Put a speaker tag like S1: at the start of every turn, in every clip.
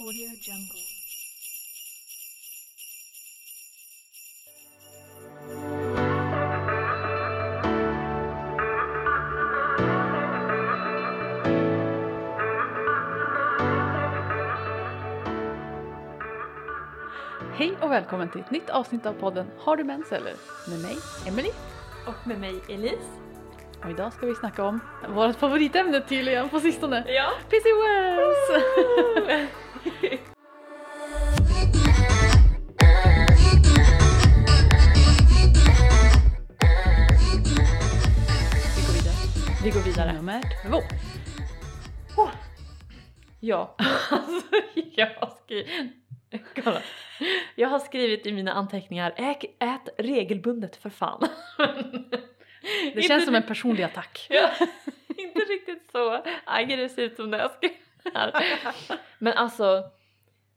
S1: Audio Jungle.
S2: Hej och välkommen till ett nytt avsnitt av podden Har du mens eller? Med mig, Emily.
S3: Och med mig Elise.
S2: Och idag ska vi snacka om vårt favoritämne tydligen på sistone.
S3: Ja.
S2: PCOS! vi går vidare.
S3: Vi går vidare.
S2: Nummer två.
S3: Ja, alltså jag har skrivit... Kolla. Jag har skrivit i mina anteckningar ät regelbundet för fan.
S2: Det känns som en personlig attack.
S3: Ja, inte riktigt så aggressivt som det jag skrev. Men alltså,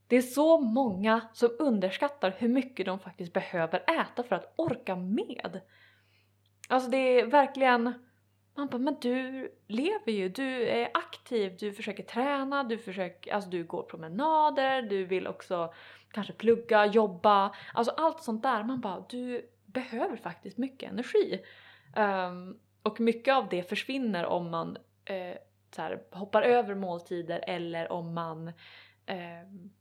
S3: det är så många som underskattar hur mycket de faktiskt behöver äta för att orka med. Alltså det är verkligen, man bara, men du lever ju, du är aktiv, du försöker träna, du försöker, alltså du går promenader, du vill också kanske plugga, jobba, alltså allt sånt där. Man bara, du behöver faktiskt mycket energi. Um, och mycket av det försvinner om man eh, så här, hoppar över måltider eller om man ehm,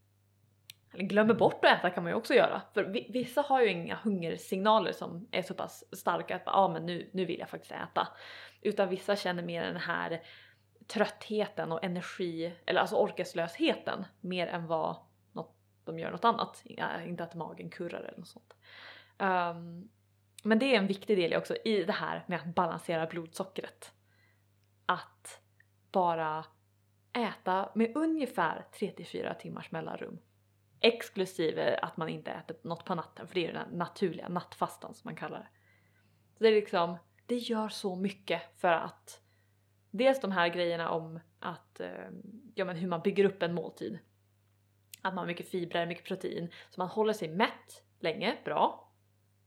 S3: eller glömmer bort att äta kan man ju också göra. För vissa har ju inga hungersignaler som är så pass starka att ah, men nu, nu vill jag faktiskt äta. Utan vissa känner mer den här tröttheten och energi, eller alltså orkeslösheten mer än vad något, de gör något annat. Ja, Inte att magen kurrar eller något sånt. Um, men det är en viktig del också i det här med att balansera blodsockret. Att bara äta med ungefär 3-4 timmars mellanrum. Exklusive att man inte äter något på natten för det är den naturliga nattfastan som man kallar det. Så det är liksom, det gör så mycket för att dels de här grejerna om att, eh, ja men hur man bygger upp en måltid. Att man har mycket fibrer, mycket protein, så man håller sig mätt länge, bra.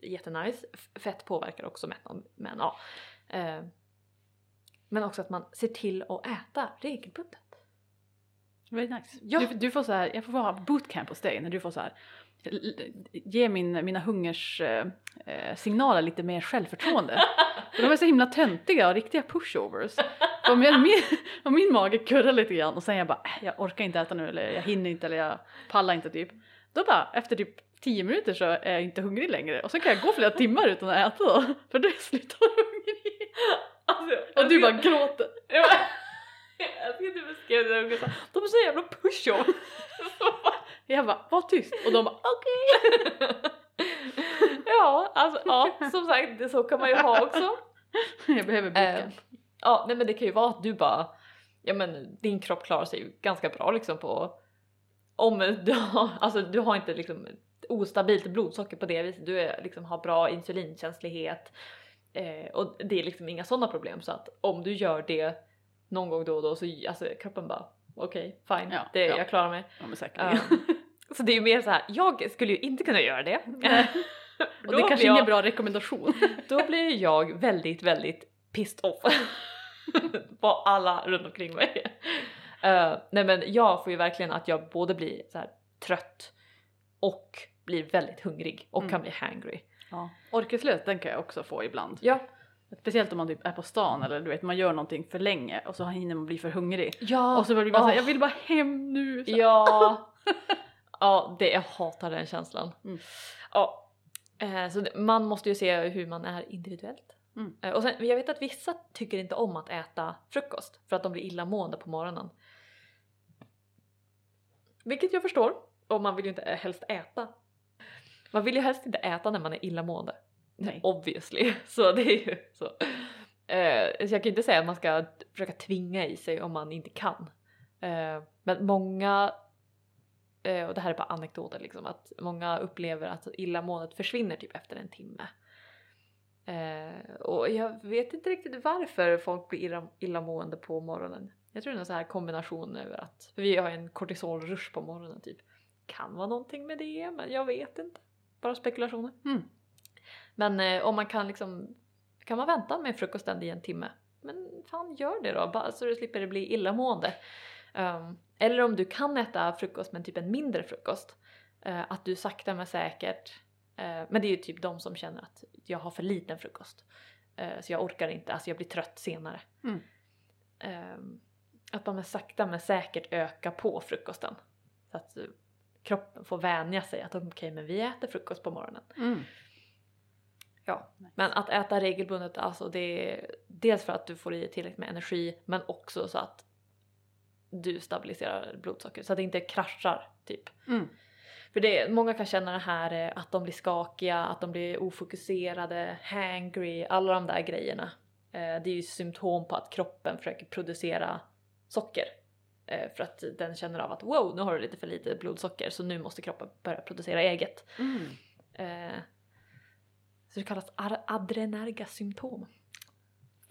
S3: Jättenice. Fett påverkar också mättnad, men ja. Eh, men också att man ser till att äta regelbundet.
S2: Very nice.
S3: Ja.
S2: Du, du får så här, jag får ha bootcamp hos dig när du får så här ge min, mina hungers eh, eh, signaler lite mer självförtroende. För de är så himla töntiga och riktiga pushovers. Om, jag, min, om min mage kurrar lite grann och sen jag bara äh, jag orkar inte äta nu eller jag hinner inte eller jag pallar inte typ. Då bara efter typ 10 minuter så är jag inte hungrig längre och så kan jag gå flera timmar utan att äta då. För då är jag slutar hungrig.
S3: Alltså,
S2: Och du bara gråter.
S3: Jag ska inte beskriva det ungefär. De är så jävla pusho.
S2: Jag bara var tyst och de bara
S3: Okej. ja, alltså ja, som sagt, det så kan man ju ha också.
S2: jag behöver
S3: Eh,
S2: bootcamp.
S3: ja, nej men det kan ju vara att du bara, ja men din kropp klarar sig ju ganska bra liksom på, om du har, alltså du har inte liksom ostabilt blodsocker på det viset, du är, liksom har bra insulinkänslighet eh, och det är liksom inga sådana problem så att om du gör det någon gång då och då så alltså kroppen bara okej fine,
S2: Ja,
S3: det,
S2: ja.
S3: jag klarar mig.
S2: Ja men säkert.
S3: Så det är ju mer så här, jag skulle ju inte kunna göra det.
S2: Och det är kanske
S3: blir jag-
S2: ingen bra rekommendation.
S3: Då blir jag väldigt, väldigt pissed off på alla runt omkring mig. Eh, nej men jag får ju verkligen att jag både blir så här trött och blir väldigt hungrig och
S2: Mm.
S3: kan bli hangry.
S2: Ja. Orkeslös den kan jag också få ibland.
S3: Ja,
S2: Speciellt om man typ är på stan eller du vet man gör någonting för länge och så hinner man bli för hungrig.
S3: ja,
S2: Och så blir man såhär,
S3: åh,
S2: jag vill bara hem nu. Så.
S3: Ja, ja det, jag hatar den känslan.
S2: Mm.
S3: Ja, eh, så det, man måste ju se hur man är individuellt.
S2: Mm.
S3: Eh, och sen, jag vet att vissa tycker inte om att äta frukost för att de blir illamående på morgonen. Vilket jag förstår. Och man vill ju inte helst äta. Man vill ju helst inte äta när man är illamående.
S2: Nej.
S3: Obviously. Så det är ju så. Eh, så jag kan inte säga att man ska försöka tvinga i sig om man inte kan. Eh, men många, eh, och det här är bara anekdoter liksom, att många upplever att illamåendet försvinner typ efter en timme. Eh, och jag vet inte riktigt varför folk blir illa, illamående på morgonen. Jag tror det är en sån här kombination över att, för vi har ju en kortisolrush på morgonen typ. Kan vara någonting med det, men jag vet inte. Bara spekulationer.
S2: Mm.
S3: Men eh, om man kan liksom, kan man vänta med frukosten i en timme? Men fan gör det då, bara så du slipper det bli illamående. Um, eller om du kan äta frukost men typ en mindre frukost. Eh, att du sakta men säkert, eh, men det är ju typ de som känner att jag har för liten frukost. Eh, så jag orkar inte, alltså jag blir trött senare.
S2: Mm.
S3: Eh, att man sakta men säkert ökar på frukosten. Så att kroppen får vänja sig att okej men vi äter frukost på morgonen.
S2: Mm.
S3: Ja, men att äta regelbundet, alltså det är dels för att du får i dig tillräckligt med energi men också så att du stabiliserar blodsocker så att det inte kraschar typ.
S2: Mm.
S3: För det, många kan känna det här eh, att de blir skakiga, att de blir ofokuserade, hangry, alla de där grejerna. Eh, Det är ju symptom på att kroppen försöker producera socker. Eh, För att den känner av att wow, nu har du lite för lite blodsocker så nu måste kroppen börja producera eget.
S2: Mm.
S3: Eh, Så det kallas ar- adrenerga symptom.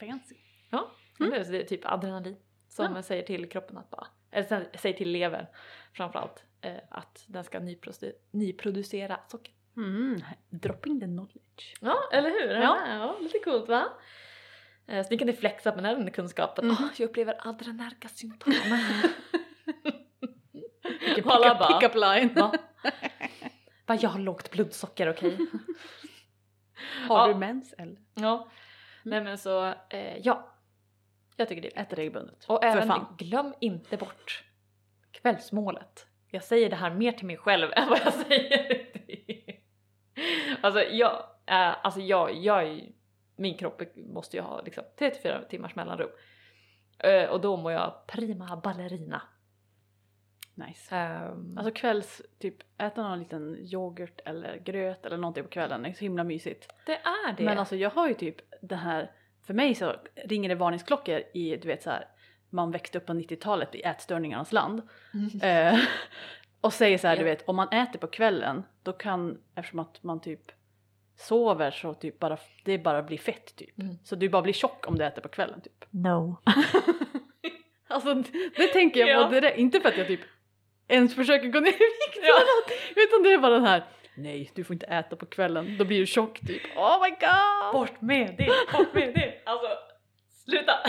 S2: Fancy.
S3: Ja,
S2: Mm.
S3: så det är typ adrenalin som
S2: Ja.
S3: säger till kroppen att bara, eller sä- säger till levern framförallt eh, att den ska nyprodu- nyproducera socker.
S2: Mm. Dropping the knowledge.
S3: Ja, eller hur?
S2: Ja.
S3: ja lite coolt va? Eh, Så ni kan ni flexa med den kunskapen.
S2: Mm.
S3: Åh, jag upplever adrenerga symptom.
S2: Vilken pick-up
S3: bara,
S2: pick line.
S3: Va? Va, jag har lågt blodsocker, okej?
S2: Har
S3: Ja.
S2: du mens eller?
S3: Ja. Nej men så, eh, ja. Jag tycker det är
S2: Äter regelbundet.
S3: Och även glöm inte bort kvällsmålet. Jag säger det här mer till mig själv än vad jag säger till Alltså jag, äh, alltså jag, jag är min kropp måste ju ha liksom 34 timmars mellanrum. Eh, och då mår jag prima ballerina.
S2: Nice.
S3: Ehm,
S2: Alltså kvälls, typ äta någon liten yoghurt eller gröt eller någonting på kvällen, det är så himla mysigt.
S3: det är det.
S2: Men alltså jag har ju typ det här, för mig så ringer det varningsklockor i, du vet så här, man växte upp på 90-talet i ätstörningarnas land. Eh, och säger så här, du vet, om man äter på kvällen då kan, eftersom att man typ sover så typ bara, det bara blir fett typ.
S3: Mm.
S2: Så du bara blir tjock om du äter på kvällen typ.
S3: no.
S2: Alltså det tänker jag
S3: Ja.
S2: på direkt, inte för att jag typ ens försöker gå ner i vikt
S3: Ja.
S2: något, utan det är bara den här Nej, du får inte äta på kvällen, då blir du tjock typ. Oh my god!
S3: Bort med det, bort med det! Alltså, sluta!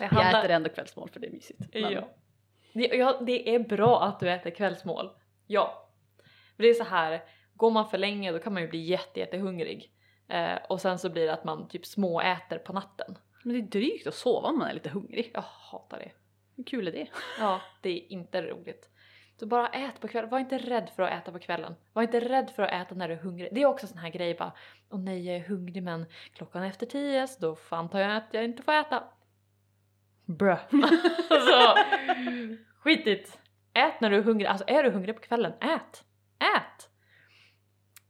S3: jag
S2: Jag äter ändå kvällsmål för det är mysigt. Men-
S3: Ja. Det, ja, det är bra att du äter kvällsmål. Ja. För det är så här, går man för länge då kan man ju bli jätte, jättehungrig. Eh, och sen så blir det att man typ småäter på natten.
S2: Men det är drygt att sova om man är lite hungrig.
S3: Jag hatar det.
S2: Hur kul är det?
S3: Ja, det är inte roligt. Så bara ät på kvällen. Var inte rädd för att äta på kvällen. Var inte rädd för att äta när du är hungrig. Det är också sån här grej bara. Åh nej, jag är hungrig men klockan är efter tio så då antar jag att jag inte får äta. Brö. alltså, skitigt. Ät när du är hungrig. Alltså är du hungrig på kvällen, ät. Ät!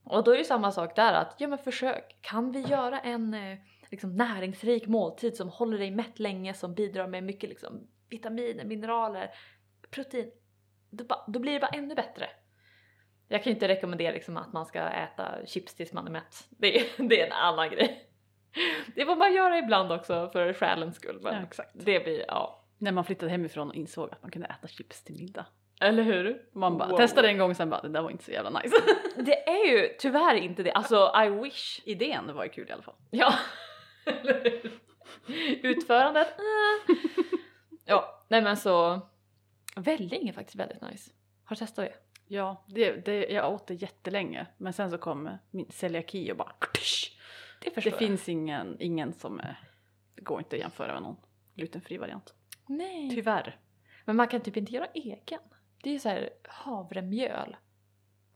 S3: Och då är det samma sak där att, ja men försök. Kan vi göra en eh, liksom, näringsrik måltid som håller dig mätt länge, som bidrar med mycket liksom, vitaminer, mineraler, protein. Då, då blir det bara ännu bättre. Jag kan ju inte rekommendera liksom, att man ska äta chips tills man är mätt. Det är, det är en annan grej. Det får man göra ibland också för själens skull. Men
S2: Ja, exakt.
S3: det blir, ja.
S2: När man flyttade hemifrån och insåg att man kunde äta chips till middag.
S3: Eller hur?
S2: Man bara
S3: Wow.
S2: testade en gång sen bara det där var inte så jävla nice.
S3: Det är ju tyvärr inte det. Alltså I wish.
S2: Idén var kul i alla fall.
S3: Ja. Eller hur? Utförandet? eh. Ja, nej men så. Välling är faktiskt väldigt nice. Har du testat det?
S2: Ja, det, det, jag åt det jättelänge men sen så kom min celiaki och bara
S3: Det
S2: Det
S3: jag.
S2: finns ingen, ingen som är, det går inte att jämföra med någon glutenfri variant.
S3: Nej.
S2: Tyvärr.
S3: Men man kan typ inte göra egen. Det är så här havremjöl.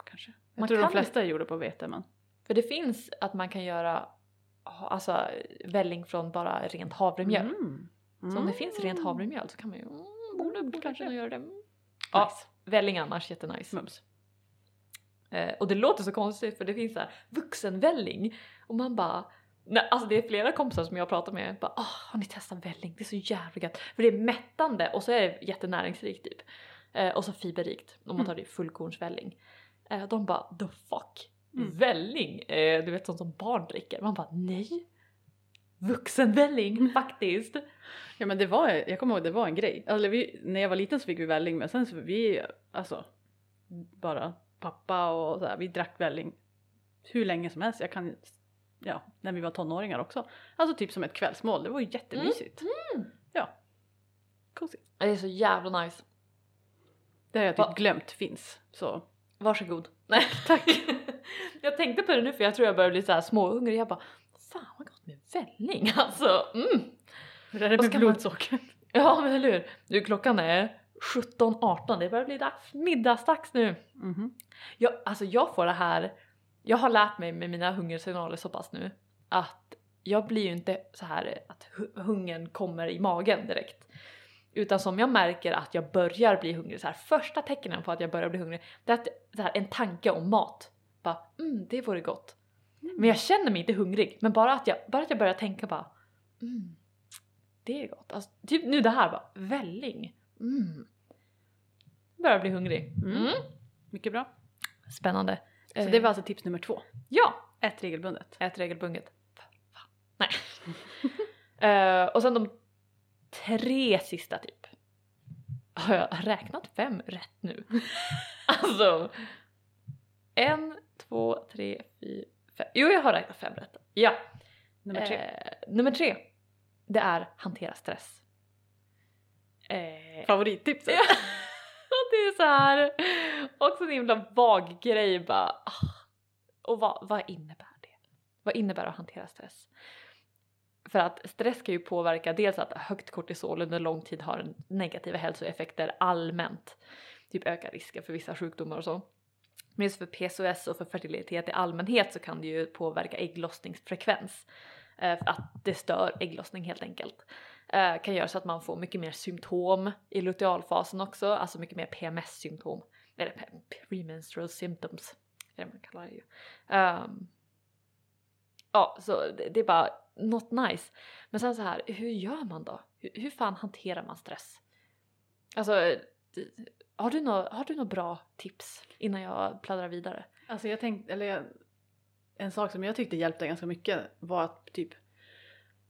S2: Kanske. Jag
S3: Man
S2: tror de flesta gjorde på vete men.
S3: För det finns att man kan göra alltså välling från bara rent havremjöl.
S2: Mm.
S3: Så om det finns rent havremjöl så kan man ju mm, borde, borde kanske göra det. Mm.
S2: Ja.
S3: Välling annars jättenice.
S2: Mums.
S3: Eh, och det låter så konstigt för det finns så här vuxenvälling och man bara Nej, alltså det är flera kompisar som jag pratar med bara Åh, har ni testat välling? Det är så jävla gött. För det är mättande och så är det jättenäringsrikt typ. Eh, och så fiberrikt om man
S2: Mm.
S3: tar det i fullkornsvälling. Eh, de bara the fuck?
S2: Mm.
S3: Välling? Eh, du vet sånt som barn dricker. Man bara nej. Vuxenvälling faktiskt.
S2: Ja men det var, jag kommer ihåg det var en grej. Alltså, vi, när jag var liten så fick vi välling men sen så vi, alltså bara pappa och så här, vi drack välling hur länge som helst. Jag kan, ja, när vi var tonåringar också. Alltså typ som ett kvällsmål, det var ju jättemysigt.
S3: Mm.
S2: Cozy.
S3: Det är så jävla nice.
S2: Det har jag typ
S3: Va?
S2: glömt finns. Så
S3: Varsågod. Nej tack. jag tänkte på det nu för jag tror jag börjar bli så här småhungrig. Jag bara fan vad gott med välling alltså. Mm.
S2: är det
S3: Vad
S2: med
S3: ska man-
S2: blodsocker?
S3: Ja men eller hur. Nu klockan är 17.18 det börjar bli dags, middagsdags nu.
S2: Mhm.
S3: Jag, alltså jag får det här, jag har lärt mig med mina hungersignaler så pass nu att jag blir ju inte så här att hu- hungern kommer i magen direkt. Utan som jag märker att jag börjar bli hungrig, så här, första tecknen på att jag börjar bli hungrig det är att, så här, en tanke om mat. Bara mm, det vore gott. Men jag känner mig inte hungrig, men bara att jag, bara att jag börjar tänka bara mm, det är gott. Alltså, typ nu det här bara, välling. Mm. Börjar bli hungrig.
S2: Mm.
S3: Mm.
S2: Mycket bra.
S3: Spännande.
S2: Så
S3: Eh,
S2: det var alltså tips nummer två.
S3: Ja,
S2: Ät regelbundet.
S3: ät regelbundet. Nej. Eh, och sen de tre sista typ. Har jag räknat fem rätt nu? alltså. En, två, tre, fyra, fem. Jo, jag har räknat fem rätt. Ja.
S2: Nummer tre.
S3: Eh, nummer tre. Det är hantera stress. Eh,
S2: Favorittipset.
S3: Ja. Och det är så här också en himla vag grej bara. ah. Och vad, vad innebär det? Vad innebär att hantera stress? För att stress kan ju påverka dels att högt kortisol under lång tid har negativa hälsoeffekter allmänt. Typ ökar risken för vissa sjukdomar och så. Men just för PCOS och för fertilitet i allmänhet så kan det ju påverka ägglossningsfrekvens. Eh, att det stör ägglossning helt enkelt eh, kan göra så att man får mycket mer symptom i lutealfasen också, alltså mycket mer PMS-symptom. Eller premenstrual symptoms, är det man kallar det ju. Ehm, ja, så det, det är bara not nice. Men sen så här, hur gör man då? Hur, hur fan hanterar man stress? Alltså, har du några har du bra tips innan jag pladdrar vidare?
S2: Alltså jag tänkte, eller jag, en sak som jag tyckte hjälpte ganska mycket var att typ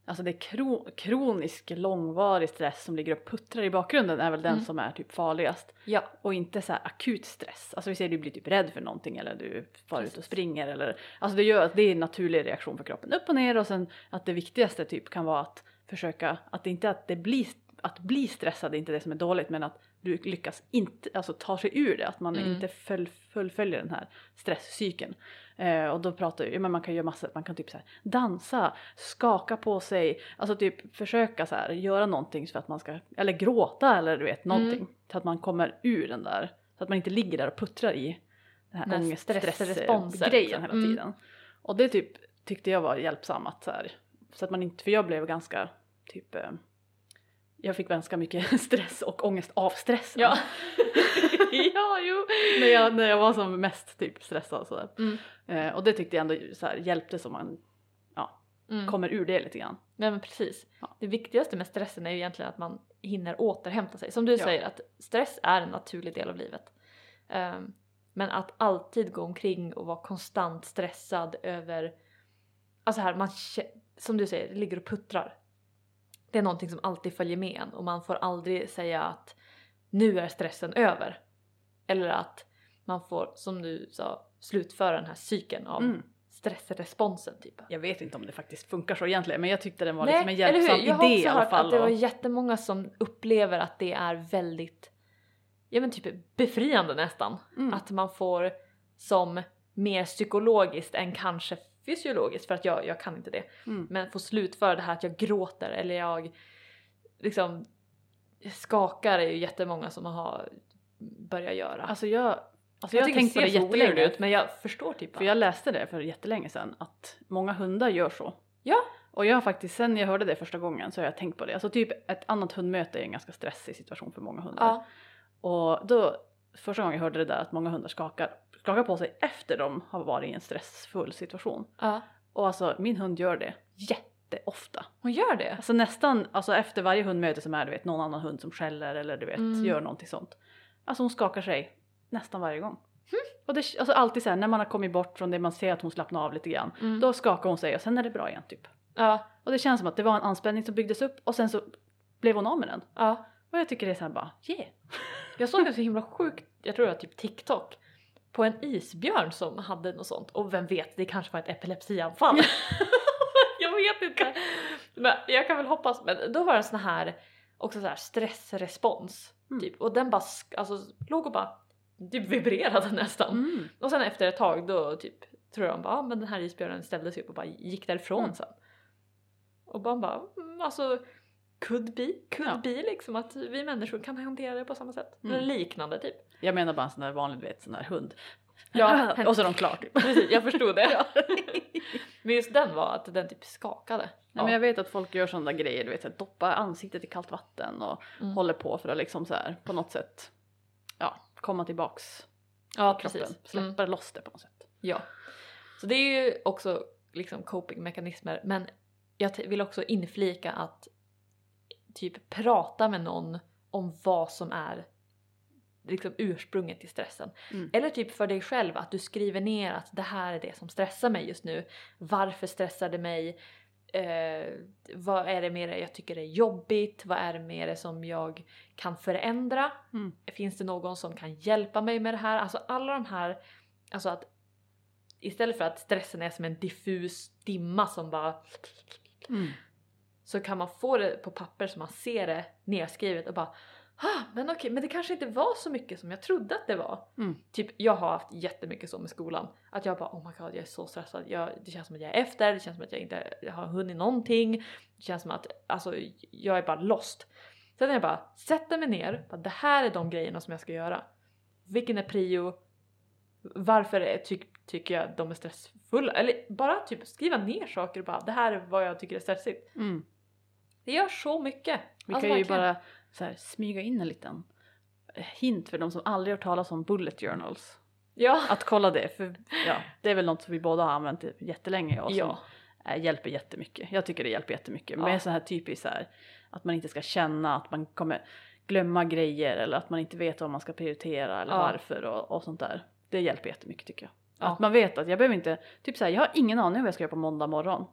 S2: Alltså det är kro, kronisk långvarig stress som ligger och puttrar i bakgrunden är väl den
S3: Mm.
S2: som är typ farligast.
S3: Ja.
S2: Och inte så akut stress. Alltså vi säger du blir typ rädd för någonting eller du far ut och springer eller Alltså det gör att det är en naturlig reaktion för kroppen. Upp och ner och sen att det viktigaste typ kan vara att försöka att det inte att det blir att bli stressad är inte det som är dåligt men att du lyckas inte, alltså ta sig ur det, att man
S3: Mm.
S2: inte full, fullföljer den här stresscykeln. Eh, och då pratar ju, men man kan göra massa, man kan typ så här, dansa, skaka på sig, alltså typ försöka så här, göra någonting för att man ska, eller gråta eller du vet någonting. Så att man kommer ur den där, så att man inte ligger där och puttrar i den
S3: Den
S2: här
S3: här
S2: ångest,
S3: stressresponsen, liksom.
S2: hela
S3: Mm.
S2: tiden. Och det typ tyckte jag var hjälpsamt så här. Så att man inte, för jag blev ganska typ eh, jag fick ganska mycket stress och ångest av stressen.
S3: Ja. ja, jo.
S2: när, jag, när jag var som mest typ stressad och sådär.
S3: Mm.
S2: Eh, och det tyckte jag ändå så här, hjälpte så man
S3: Mm.
S2: kommer ur det lite grann.
S3: Nej men precis.
S2: Ja.
S3: Det viktigaste med stressen är ju egentligen att man hinner återhämta sig. Som du
S2: Ja.
S3: säger att stress är en naturlig del av livet. Ehm, men att alltid gå omkring och vara konstant stressad över, alltså här, man, som du säger, det ligger och puttrar. Det är någonting som alltid följer med en och man får aldrig säga att nu är stressen över. Eller att man får, som du sa, slutföra den här cykeln av
S2: Mm.
S3: stressresponsen typ.
S2: Jag vet inte om det faktiskt funkar så egentligen men jag tyckte den var
S3: Nej,
S2: liksom en
S3: eller hur?
S2: hjälpsam
S3: Jag har
S2: idé
S3: också
S2: i alla
S3: hört
S2: fall.
S3: att det var jättemånga som upplever att det är väldigt, ja men typ befriande nästan.
S2: Mm.
S3: Att man får som mer psykologiskt än kanske fysiologiskt för att jag, jag kan inte det.
S2: Mm.
S3: Men få slutföra det här att jag gråter eller jag liksom skakar är ju jättemånga som har börjat göra.
S2: Alltså jag, alltså
S3: jag
S2: jag
S3: tycker
S2: tänkt på det jättelänge.
S3: ut men jag förstår typ
S2: För jag läste det för jättelänge sedan att många hundar gör så.
S3: Ja.
S2: Och jag har faktiskt, sen jag hörde det första gången så har jag tänkt på det. Alltså typ ett annat hundmöte är en ganska stressig situation för många hundar.
S3: Ja.
S2: Och då, första gången jag hörde det där att många hundar skakar, skakar på sig efter de har varit i en stressfull situation.
S3: ja.
S2: Och alltså min hund gör det jätteofta.
S3: Hon gör det?
S2: Alltså nästan, alltså efter varje hundmöte som är du vet någon annan hund som skäller eller du vet
S3: Mm.
S2: gör någonting sånt. Alltså hon skakar sig nästan varje gång.
S3: Hm.
S2: Och det, alltså alltid så här, när man har kommit bort från det man ser att hon slappnar av lite grann.
S3: Mm.
S2: Då skakar hon sig och sen är det bra igen typ.
S3: Ja.
S2: Och det känns som att det var en anspänning som byggdes upp och sen så blev hon av med den.
S3: ja.
S2: Och jag tycker det är så här bara, yeah.
S3: Jag såg en så himla sjukt, jag tror det var typ TikTok, på en isbjörn som hade något sånt. Och vem vet, det kanske var ett epilepsianfall. jag vet inte. Men jag kan väl hoppas. Men då var det såna här, också så här stressrespons.
S2: Mm.
S3: Typ. Och den bara, alltså låg och bara typ vibrerade nästan.
S2: Mm.
S3: Och sen efter ett tag då typ tror de bara, ah, men den här isbjörnen ställde sig upp och bara gick därifrån
S2: Mm.
S3: sen. Och man bara, mm, alltså could be, could
S2: Ja.
S3: be liksom att vi människor kan hantera det på samma sätt.
S2: Mm.
S3: Eller liknande typ.
S2: Jag menar bara en sån där vanlig, du vet, sån där hund.
S3: Ja,
S2: och så är de klar typ.
S3: Precis, jag förstod det. Men just den var att den typ skakade.
S2: Ja. Men jag vet att folk gör sådana grejer, du vet, så här, doppa ansiktet i kallt vatten och
S3: Mm.
S2: håller på för att liksom så här på något sätt ja, komma tillbaks
S3: ja,
S2: kroppen.
S3: precis. Mm.
S2: Släppa loss det på något sätt.
S3: Ja. Så det är ju också liksom copingmekanismer men jag vill också inflika att typ prata med någon om vad som är liksom ursprunget till stressen.
S2: Mm.
S3: Eller typ för dig själv att du skriver ner att det här är det som stressar mig just nu. Varför stressar det mig? Eh, vad är det med det jag tycker är jobbigt? Vad är det med det som jag kan förändra?
S2: Mm.
S3: Finns det någon som kan hjälpa mig med det här? Alltså alla de här, alltså att istället för att stressen är som en diffus dimma som bara
S2: Mm.
S3: så kan man få det på papper så man ser det nedskrivet och bara ah, men okej, men det kanske inte var så mycket som jag trodde att det var.
S2: Mm.
S3: Typ jag har haft jättemycket så med skolan. Att jag bara oh my god jag är så stressad. Jag, det känns som att jag är efter, det känns som att jag inte har hunnit någonting. Det känns som att alltså, jag är bara lost. Sen när jag bara sätter mig ner, bara, det här är de grejerna som jag ska göra. Vilken är prio? Varför är, ty, tycker jag de är stressfulla? Eller bara typ skriva ner saker och bara det här är vad jag tycker är stressigt.
S2: Mm.
S3: Det gör så mycket.
S2: Vi
S3: Alltså,
S2: kan ju
S3: verkligen.
S2: bara så här, smyga in en liten hint för de som aldrig hört talas om bullet journals.
S3: Ja.
S2: Att kolla det, för ja, det är väl något som vi båda har använt jättelänge och som
S3: Ja.
S2: eh, hjälper jättemycket. Jag tycker det hjälper jättemycket.
S3: Ja.
S2: Med så här typiskt så här, att man inte ska känna att man kommer glömma grejer eller att man inte vet vad man ska prioritera eller
S3: Ja.
S2: varför och, och sånt där. Det hjälper jättemycket tycker jag.
S3: Ja.
S2: Att man vet att jag behöver inte, typ så här, jag har ingen aning om vad jag ska göra på måndag morgon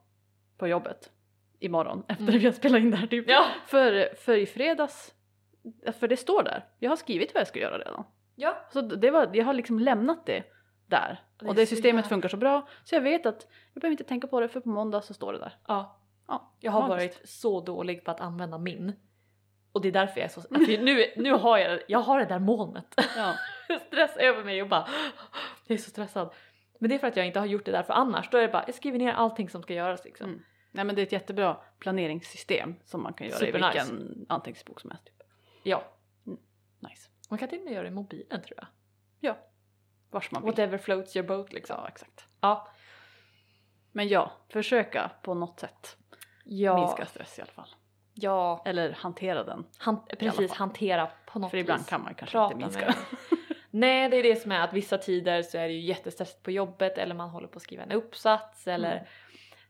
S2: på jobbet. Imorgon efter
S3: Mm.
S2: vi har spelat in det här typ.
S3: Ja.
S2: För, för i fredags, för det står där. Jag har skrivit vad jag ska göra redan.
S3: Ja.
S2: Så det var, jag har liksom lämnat det där.
S3: Det
S2: och det systemet
S3: jävla-
S2: funkar så bra så jag vet att jag behöver inte tänka på det för på måndag så står det där.
S3: Ja.
S2: Ja,
S3: Jag har
S2: magiskt.
S3: varit så dålig på att använda min. Och det är därför jag är så... Alltså nu, nu har jag, jag har det där molnet.
S2: Ja.
S3: Stress över mig och bara... Jag är så stressad. Men det är för att jag inte har gjort det där för annars då är det bara jag skriver ner allting som ska göras liksom.
S2: Mm. Nej men det är ett jättebra planeringssystem som man kan göra i
S3: Supernice.
S2: vilken anteckningsbok som helst.
S3: Ja.
S2: Nice.
S3: Man kan till och med göra det i mobilen tror jag.
S2: Ja. Vars man vill.
S3: Whatever floats your boat liksom.
S2: Ja exakt.
S3: Ja.
S2: Men ja, försöka på något sätt
S3: Ja.
S2: minska stress i alla fall.
S3: Ja.
S2: Eller hantera den.
S3: Han, precis, hantera på något
S2: För ibland
S3: vis.
S2: kan man kanske
S3: Prata
S2: inte minska den.
S3: Nej, det är det som är att vissa tider så är det ju jättestressigt på jobbet eller man håller på att skriva en uppsats eller
S2: Mm.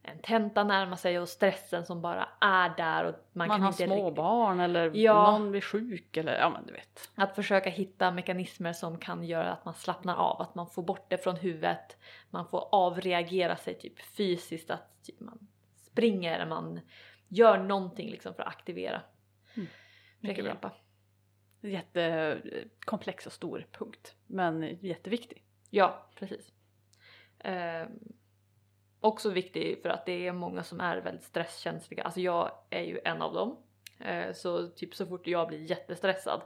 S3: En tenta närmar sig och stressen som bara är där och man,
S2: Man,
S3: kan
S2: har
S3: inte
S2: små
S3: riktigt-
S2: barn eller
S3: Ja.
S2: någon blir sjuk eller ja men du vet.
S3: Att försöka hitta mekanismer som kan göra att man slappnar av, att man får bort det från huvudet, man får avreagera sig typ fysiskt, att typ man springer eller man gör någonting liksom för att aktivera.
S2: Mm. Mycket bra.
S3: hjälpa.
S2: Jättekomplex och stor punkt. Men jätteviktig.
S3: Ja, precis. Ehm, också viktig för att det är många som är väldigt stresskänsliga. Alltså jag är ju en av dem. Eh, så typ så fort jag blir jättestressad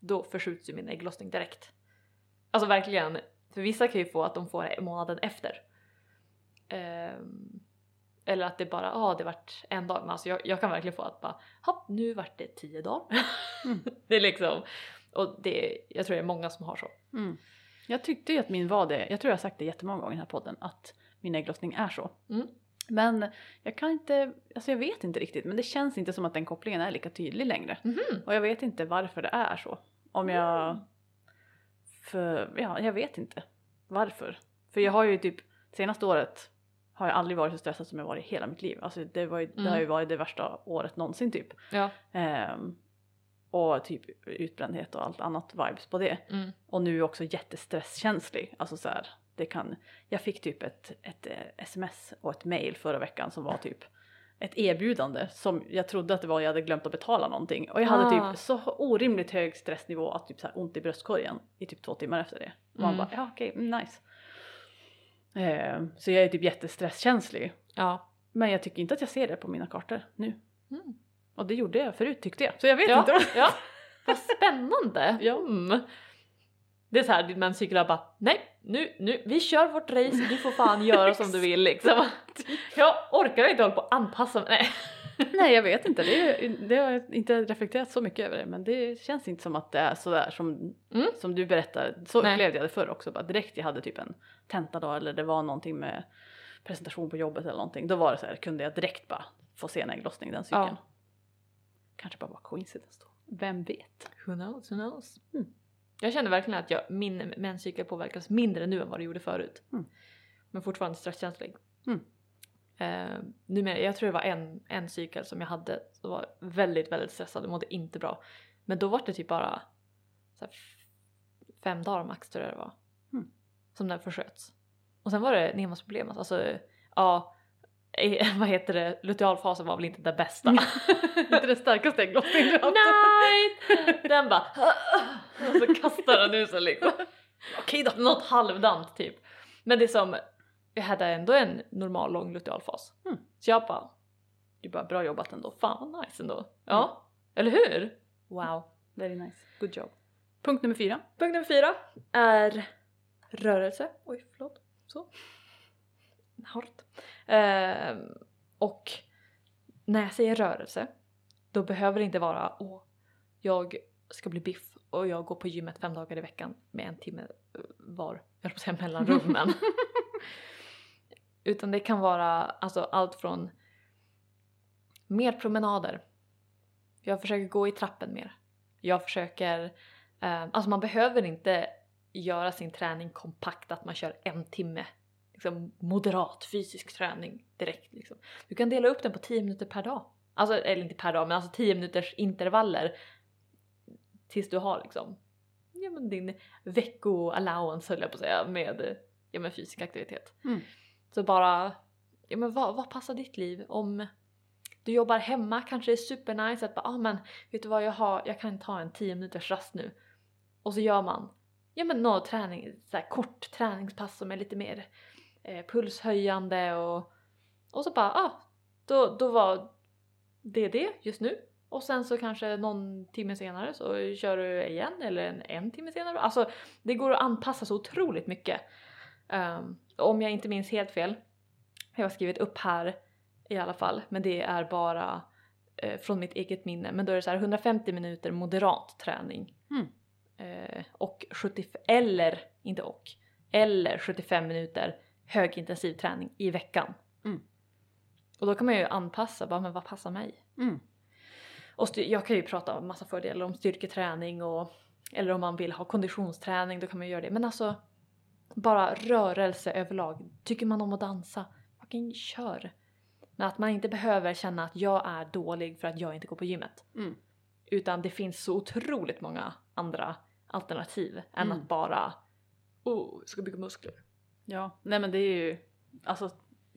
S3: då förskjuts ju min ägglossning direkt. Alltså verkligen. För vissa kan ju få att de får det månaden efter. Ehm, eller att det bara, ja ah, det vart en dag. Men alltså jag, jag kan verkligen få att bara, hopp nu vart det tio dagar.
S2: Mm.
S3: det är liksom, och det, jag tror det är många som har så.
S2: Mm. Jag tyckte ju att min var det, jag tror jag har sagt det jättemånga gånger i den här podden, att min ägglossning är så.
S3: Mm.
S2: Men jag kan inte, alltså jag vet inte riktigt, men det känns inte som att den kopplingen är lika tydlig längre.
S3: Mhm.
S2: Och jag vet inte varför det är så. Om jag,
S3: Mm.
S2: för, ja jag vet inte varför. För jag har ju typ, senaste året har jag aldrig varit så stressad som jag varit i hela mitt liv. Alltså det, var ju, det har ju
S3: Mm.
S2: varit det värsta året någonsin typ.
S3: Ja.
S2: Ehm, och typ utbrändhet och allt annat vibes på det.
S3: Mm.
S2: Och nu också jättestresskänslig. Alltså så här, det kan, jag fick typ ett, ett eh, sms och ett mail förra veckan som var typ ett erbjudande som jag trodde att det var jag hade glömt att betala någonting. Och jag hade
S3: Ah.
S2: typ så orimligt hög stressnivå att typ så här ont i bröstkorgen i typ två timmar efter det. Och man
S3: Mm.
S2: bara ja okej, mm, nice. Ehm, så jag är typ jättestresskänslig.
S3: Ja.
S2: Men jag tycker inte att jag ser det på mina kartor nu.
S3: Mm.
S2: Och det gjorde jag förut tyckte jag. Så jag vet
S3: ja,
S2: inte.
S3: ja. Vad spännande! Mm. Det är så här, din menscykel bara nej, nu, nu, vi kör vårt race, du får fan göra som du vill liksom. Jag orkar inte hålla på att anpassa mig. Nej.
S2: Nej jag vet inte, det, det har jag inte reflekterat så mycket över det men det känns inte som att det är sådär som,
S3: Mm.
S2: som du berättar. Så
S3: Nej.
S2: upplevde jag det förr också, bara direkt jag hade typ en tentadag eller det var någonting med presentation på jobbet eller någonting. Då var det så här, kunde jag direkt bara få se en ägglossning den cykeln.
S3: Ja.
S2: Kanske bara var coincidence då. Vem vet?
S3: Who knows, who knows.
S2: Mm.
S3: Jag känner verkligen att jag, min menscykel påverkas mindre nu än vad det gjorde förut.
S2: Mm.
S3: Men fortfarande stresskänslig.
S2: Mm.
S3: Eh, numera, jag tror det var en, en cykel som jag hade som var väldigt, väldigt stressad och mådde inte bra. Men då var det typ bara fem dagar max tror jag det var.
S2: Mm.
S3: Som den försköts. Och sen var det Nemas-problem. Alltså, ja, vad heter det, lutealfasen var väl inte det bästa.
S2: inte den starkaste ägglossningen du.
S3: Nej! Den bara och så kastar den ut sig liksom. Okej då, något halvdant typ. Men det är som, jag hade ändå en normal lång lutealfas.
S2: Mm.
S3: Så jag bara,
S2: Det är bara bra jobbat ändå.
S3: fan vad nice ändå. Ja, eller hur? Wow.
S2: Very nice. Good job. Punkt nummer fyra.
S3: Punkt nummer fyra är rörelse. Oj, förlåt. Så. Hårt. Ehm, och när jag säger rörelse, då behöver det inte vara åh, jag ska bli biff och jag går på gymmet fem dagar i veckan med en timme eh, var, jag höll på säga mellan rummen. Utan det kan vara alltså allt från mer promenader. Jag försöker gå i trappen mer. Jag försöker, eh, alltså man behöver inte göra sin träning kompakt att man kör en timme liksom moderat fysisk träning direkt liksom. Du kan dela upp den på 10 minuter per dag. Alltså, eller inte per dag men alltså 10 minuters intervaller tills du har liksom ja, men din vecko-allowance höll jag på att säga med, ja, med fysisk aktivitet.
S2: Mm.
S3: Så bara, ja men vad, vad passar ditt liv? Om du jobbar hemma kanske det är supernice att bara, ah, men vet du vad jag har, jag kan ta en 10 minuters rast nu. Och så gör man, ja men någon träning, så här kort träningspass som är lite mer eh, pulshöjande och, och så bara, ah, då, då var det det just nu. Och sen så kanske någon timme senare så kör du igen eller en, en timme senare. Alltså det går att anpassa så otroligt mycket. Ehm, om jag inte minns helt fel, jag har skrivit upp här i alla fall, men det är bara eh, från mitt eget minne. Men då är det så här 150 minuter moderat träning.
S2: Mm.
S3: Eh, och 70, eller, inte och, eller 75 minuter högintensiv träning i veckan.
S2: Mm.
S3: Och då kan man ju anpassa, bara men vad passar mig?
S2: Mm.
S3: Och jag kan ju prata om massa fördelar om styrketräning och eller om man vill ha konditionsträning då kan man göra det. Men alltså bara rörelse överlag. Tycker man om att dansa, fucking kör. Men att man inte behöver känna att jag är dålig för att jag inte går på gymmet.
S2: Mm.
S3: Utan det finns så otroligt många andra alternativ än
S2: Mm.
S3: att bara oh, ska bygga muskler.
S2: Ja, nej men det är ju alltså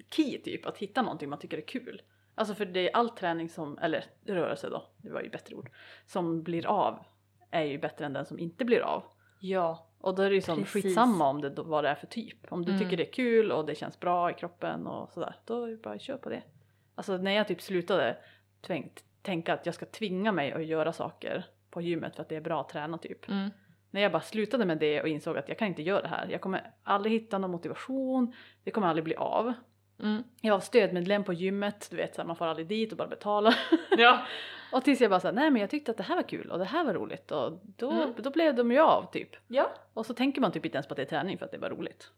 S2: key typ att hitta någonting man tycker är kul. Alltså för det är all träning som, eller rörelse då, det var ju bättre ord, som blir av är ju bättre än den som inte blir av.
S3: Ja,
S2: Och då är det ju som
S3: Precis.
S2: skitsamma om det, vad det är för typ. Om du
S3: Mm.
S2: tycker det är kul och det känns bra i kroppen och sådär, då är det bara att köra på det. Alltså när jag typ slutade tänka att jag ska tvinga mig att göra saker på gymmet för att det är bra att träna typ.
S3: mm.
S2: När jag bara slutade med det och insåg att jag kan inte göra det här. Jag kommer aldrig hitta någon motivation, det kommer aldrig bli av.
S3: Mm.
S2: Jag var stödmedlem på gymmet, du vet så här, man får aldrig dit och bara betala.
S3: ja.
S2: och tills jag bara sa nej men jag tyckte att det här var kul och det här var roligt och då,
S3: Mm.
S2: då blev de ju av typ.
S3: ja,
S2: Och så tänker man typ inte ens på att det är träning för att det är bara roligt.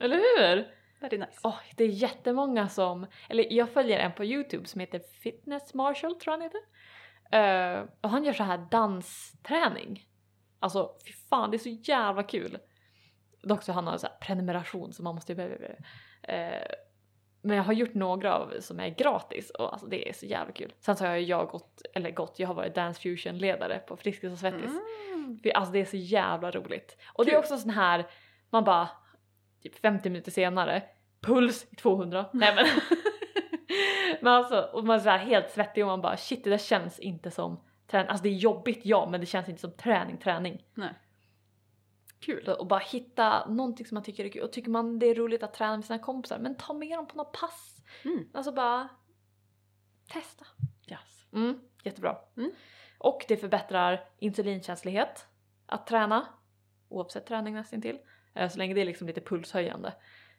S3: eller hur?
S2: Very nice.
S3: Åh, det är jättemånga som, eller jag följer en på youtube som heter Fitness Marshall tror jag han heter. Eh, och han gör så här dansträning. Alltså fy fan det är så jävla kul. Dock så han har så här prenumeration så man måste ju uh, Men jag har gjort några av som är gratis och alltså det är så jävla kul. Sen så har jag gått, eller gått, jag har varit Dance Fusion ledare på Friskis och Svettis.
S2: Mm.
S3: För alltså det är så jävla roligt. Och det är
S2: Kul.
S3: också sån här, man bara typ 50 minuter senare, puls i 200. Nej men. men alltså, och man är så helt svettig och man bara shit det där känns inte som träning. Alltså det är jobbigt ja men det känns inte som träning träning.
S2: Nej. Kul.
S3: Och bara hitta någonting som man tycker är kul. Och tycker man det är roligt att träna med sina kompisar, men ta med dem på något pass.
S2: Mm.
S3: Alltså bara testa.
S2: Yes.
S3: Mm, jättebra.
S2: Mm.
S3: Och det förbättrar insulinkänslighet att träna, oavsett träning nästintill, eh, så länge det är liksom lite pulshöjande.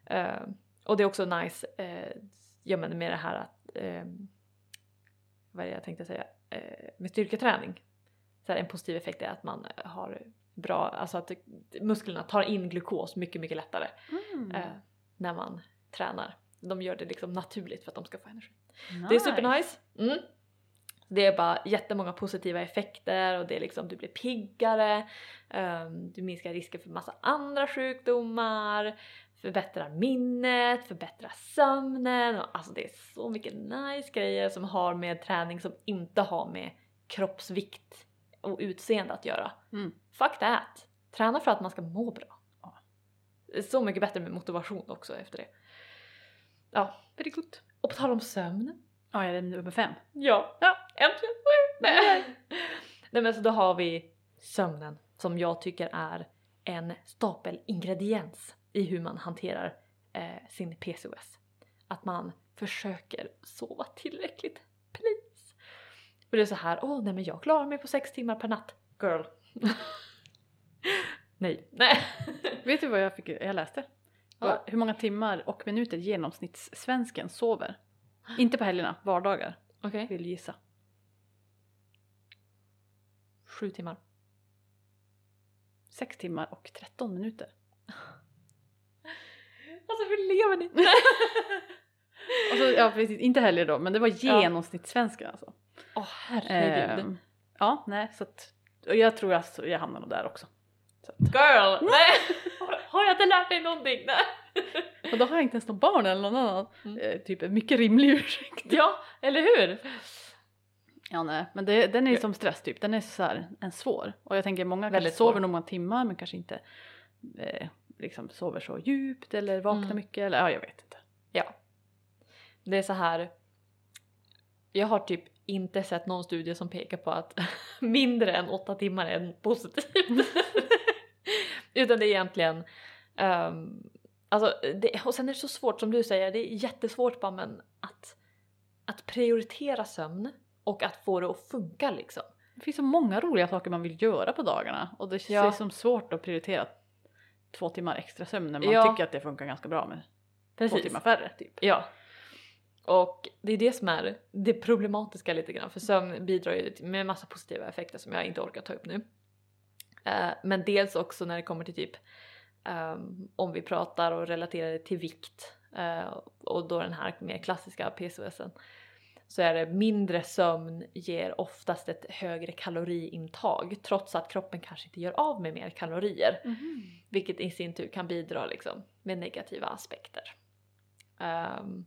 S3: Eh, och det är också nice, eh, ja men med det här att, vad är det jag tänkte säga, med styrketräning. Så här, en positiv effekt är att man har bra, alltså att musklerna tar in glukos mycket, mycket lättare
S2: Mm.
S3: eh, när man tränar. De gör det liksom naturligt för att de ska få energi.
S2: Nice.
S3: Det är supernice. Mm. Det är bara jättemånga positiva effekter och det är liksom du blir piggare, ehm, du minskar risken för massa andra sjukdomar, förbättrar minnet, förbättrar sömnen och alltså det är så mycket nice grejer som har med träning som inte har med kroppsvikt och utseende att göra.
S2: Mm.
S3: Fuck that! Träna för att man ska må bra.
S2: Ja.
S3: Det Så mycket bättre med motivation också efter det. Ja,
S2: Very good.
S3: och på tal om sömn.
S2: Ja, jag är nummer fem.
S3: Ja, ja äntligen! Woo! Nej. Nej men så då har vi sömnen som jag tycker är en stapelingrediens i hur man hanterar eh, sin PCOS. Att man försöker sova tillräckligt, please. Och det är så här, åh nej men jag klarar mig på sex timmar per natt, girl. nej, nej.
S2: Vet du vad jag, fick, jag läste?
S3: Ja.
S2: Hur många timmar och minuter genomsnittssvensken sover. Inte på helgerna, vardagar.
S3: Okej.
S2: Vill gissa?
S3: Sju timmar.
S2: Sex timmar och 13 minuter.
S3: Alltså hur lever ni?
S2: Och så, ja precis, inte helger då, men det var
S3: Ja.
S2: genomsnittssvenskan alltså.
S3: Åh herregud.
S2: Ehm, ja, nej så att, och jag tror att jag hamnar nog där också.
S3: Girl! Nej! Har jag inte lärt dig någonting? Nej.
S2: och då har jag inte ens någon barn eller någon annan.
S3: Mm.
S2: Eh, typ en mycket rimlig ursäkt.
S3: Ja, eller hur?
S2: Ja nej, men det, den är ju som stress typ, den är så här, en svår. Och jag tänker många kanske sover
S3: svår.
S2: några timmar men kanske inte eh, liksom sover så djupt eller vaknar
S3: Mm.
S2: mycket eller ja jag vet inte.
S3: Ja. Det är så här. Jag har typ inte sett någon studie som pekar på att mindre än åtta timmar är positivt. Utan det är egentligen ehm, alltså, det, och sen är det så svårt som du säger, det är jättesvårt bara men att, att prioritera sömn och att få det att funka liksom.
S2: Det finns så många roliga saker man vill göra på dagarna och det
S3: Ja.
S2: som svårt att prioritera två timmar extra sömn när man
S3: Ja.
S2: tycker att det funkar ganska bra med två timmar färre typ.
S3: Ja. Och det är det som är det problematiska lite grann för sömn bidrar ju med massa positiva effekter som jag inte orkar ta upp nu. Eh, men dels också när det kommer till typ ehm, om vi pratar och relaterar det till vikt eh, och då den här mer klassiska PCOSen så är det mindre sömn ger oftast ett högre kaloriintag trots att kroppen kanske inte gör av med mer kalorier. Vilket i sin tur kan bidra liksom, med negativa aspekter. Ehm,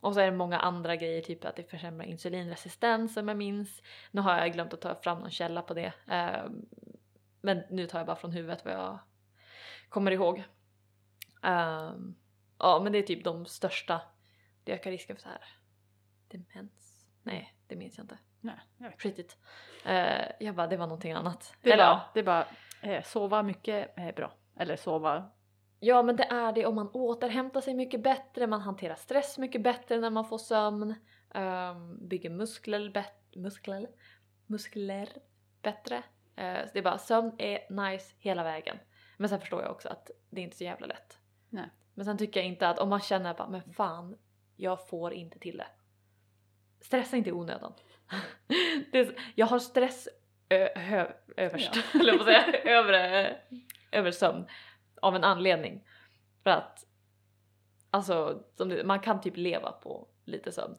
S3: och så är det många andra grejer, typ att det försämrar insulinresistens om jag minns. Nu har jag glömt att ta fram någon källa på det. Ehm, men nu tar jag bara från huvudet vad jag kommer ihåg. Ehm, ja men det är typ de största. Det ökar risken för så här demens. Nej, det minns jag inte.
S2: Nej, jag vet.
S3: Skitigt. Uh, jag bara, det var någonting annat.
S2: Det är
S3: Eller,
S2: bara, det är bara eh, sova mycket är bra. Eller sova
S3: Ja men det är det om man återhämtar sig mycket bättre, man hanterar stress mycket bättre när man får sömn, um, bygger muskler, bet- muskler, muskler bättre. Eh, så det är bara sömn är nice hela vägen. Men sen förstår jag också att det är inte så jävla lätt.
S2: Nej.
S3: Men sen tycker jag inte att om man känner bara men fan, jag får inte till det. Stressa inte i onödan. är, jag har stress ö, hö, överst,
S2: Ja.
S3: eller vad säga, över, eh, över sömn av en anledning. För att alltså, man kan typ leva på lite sömn.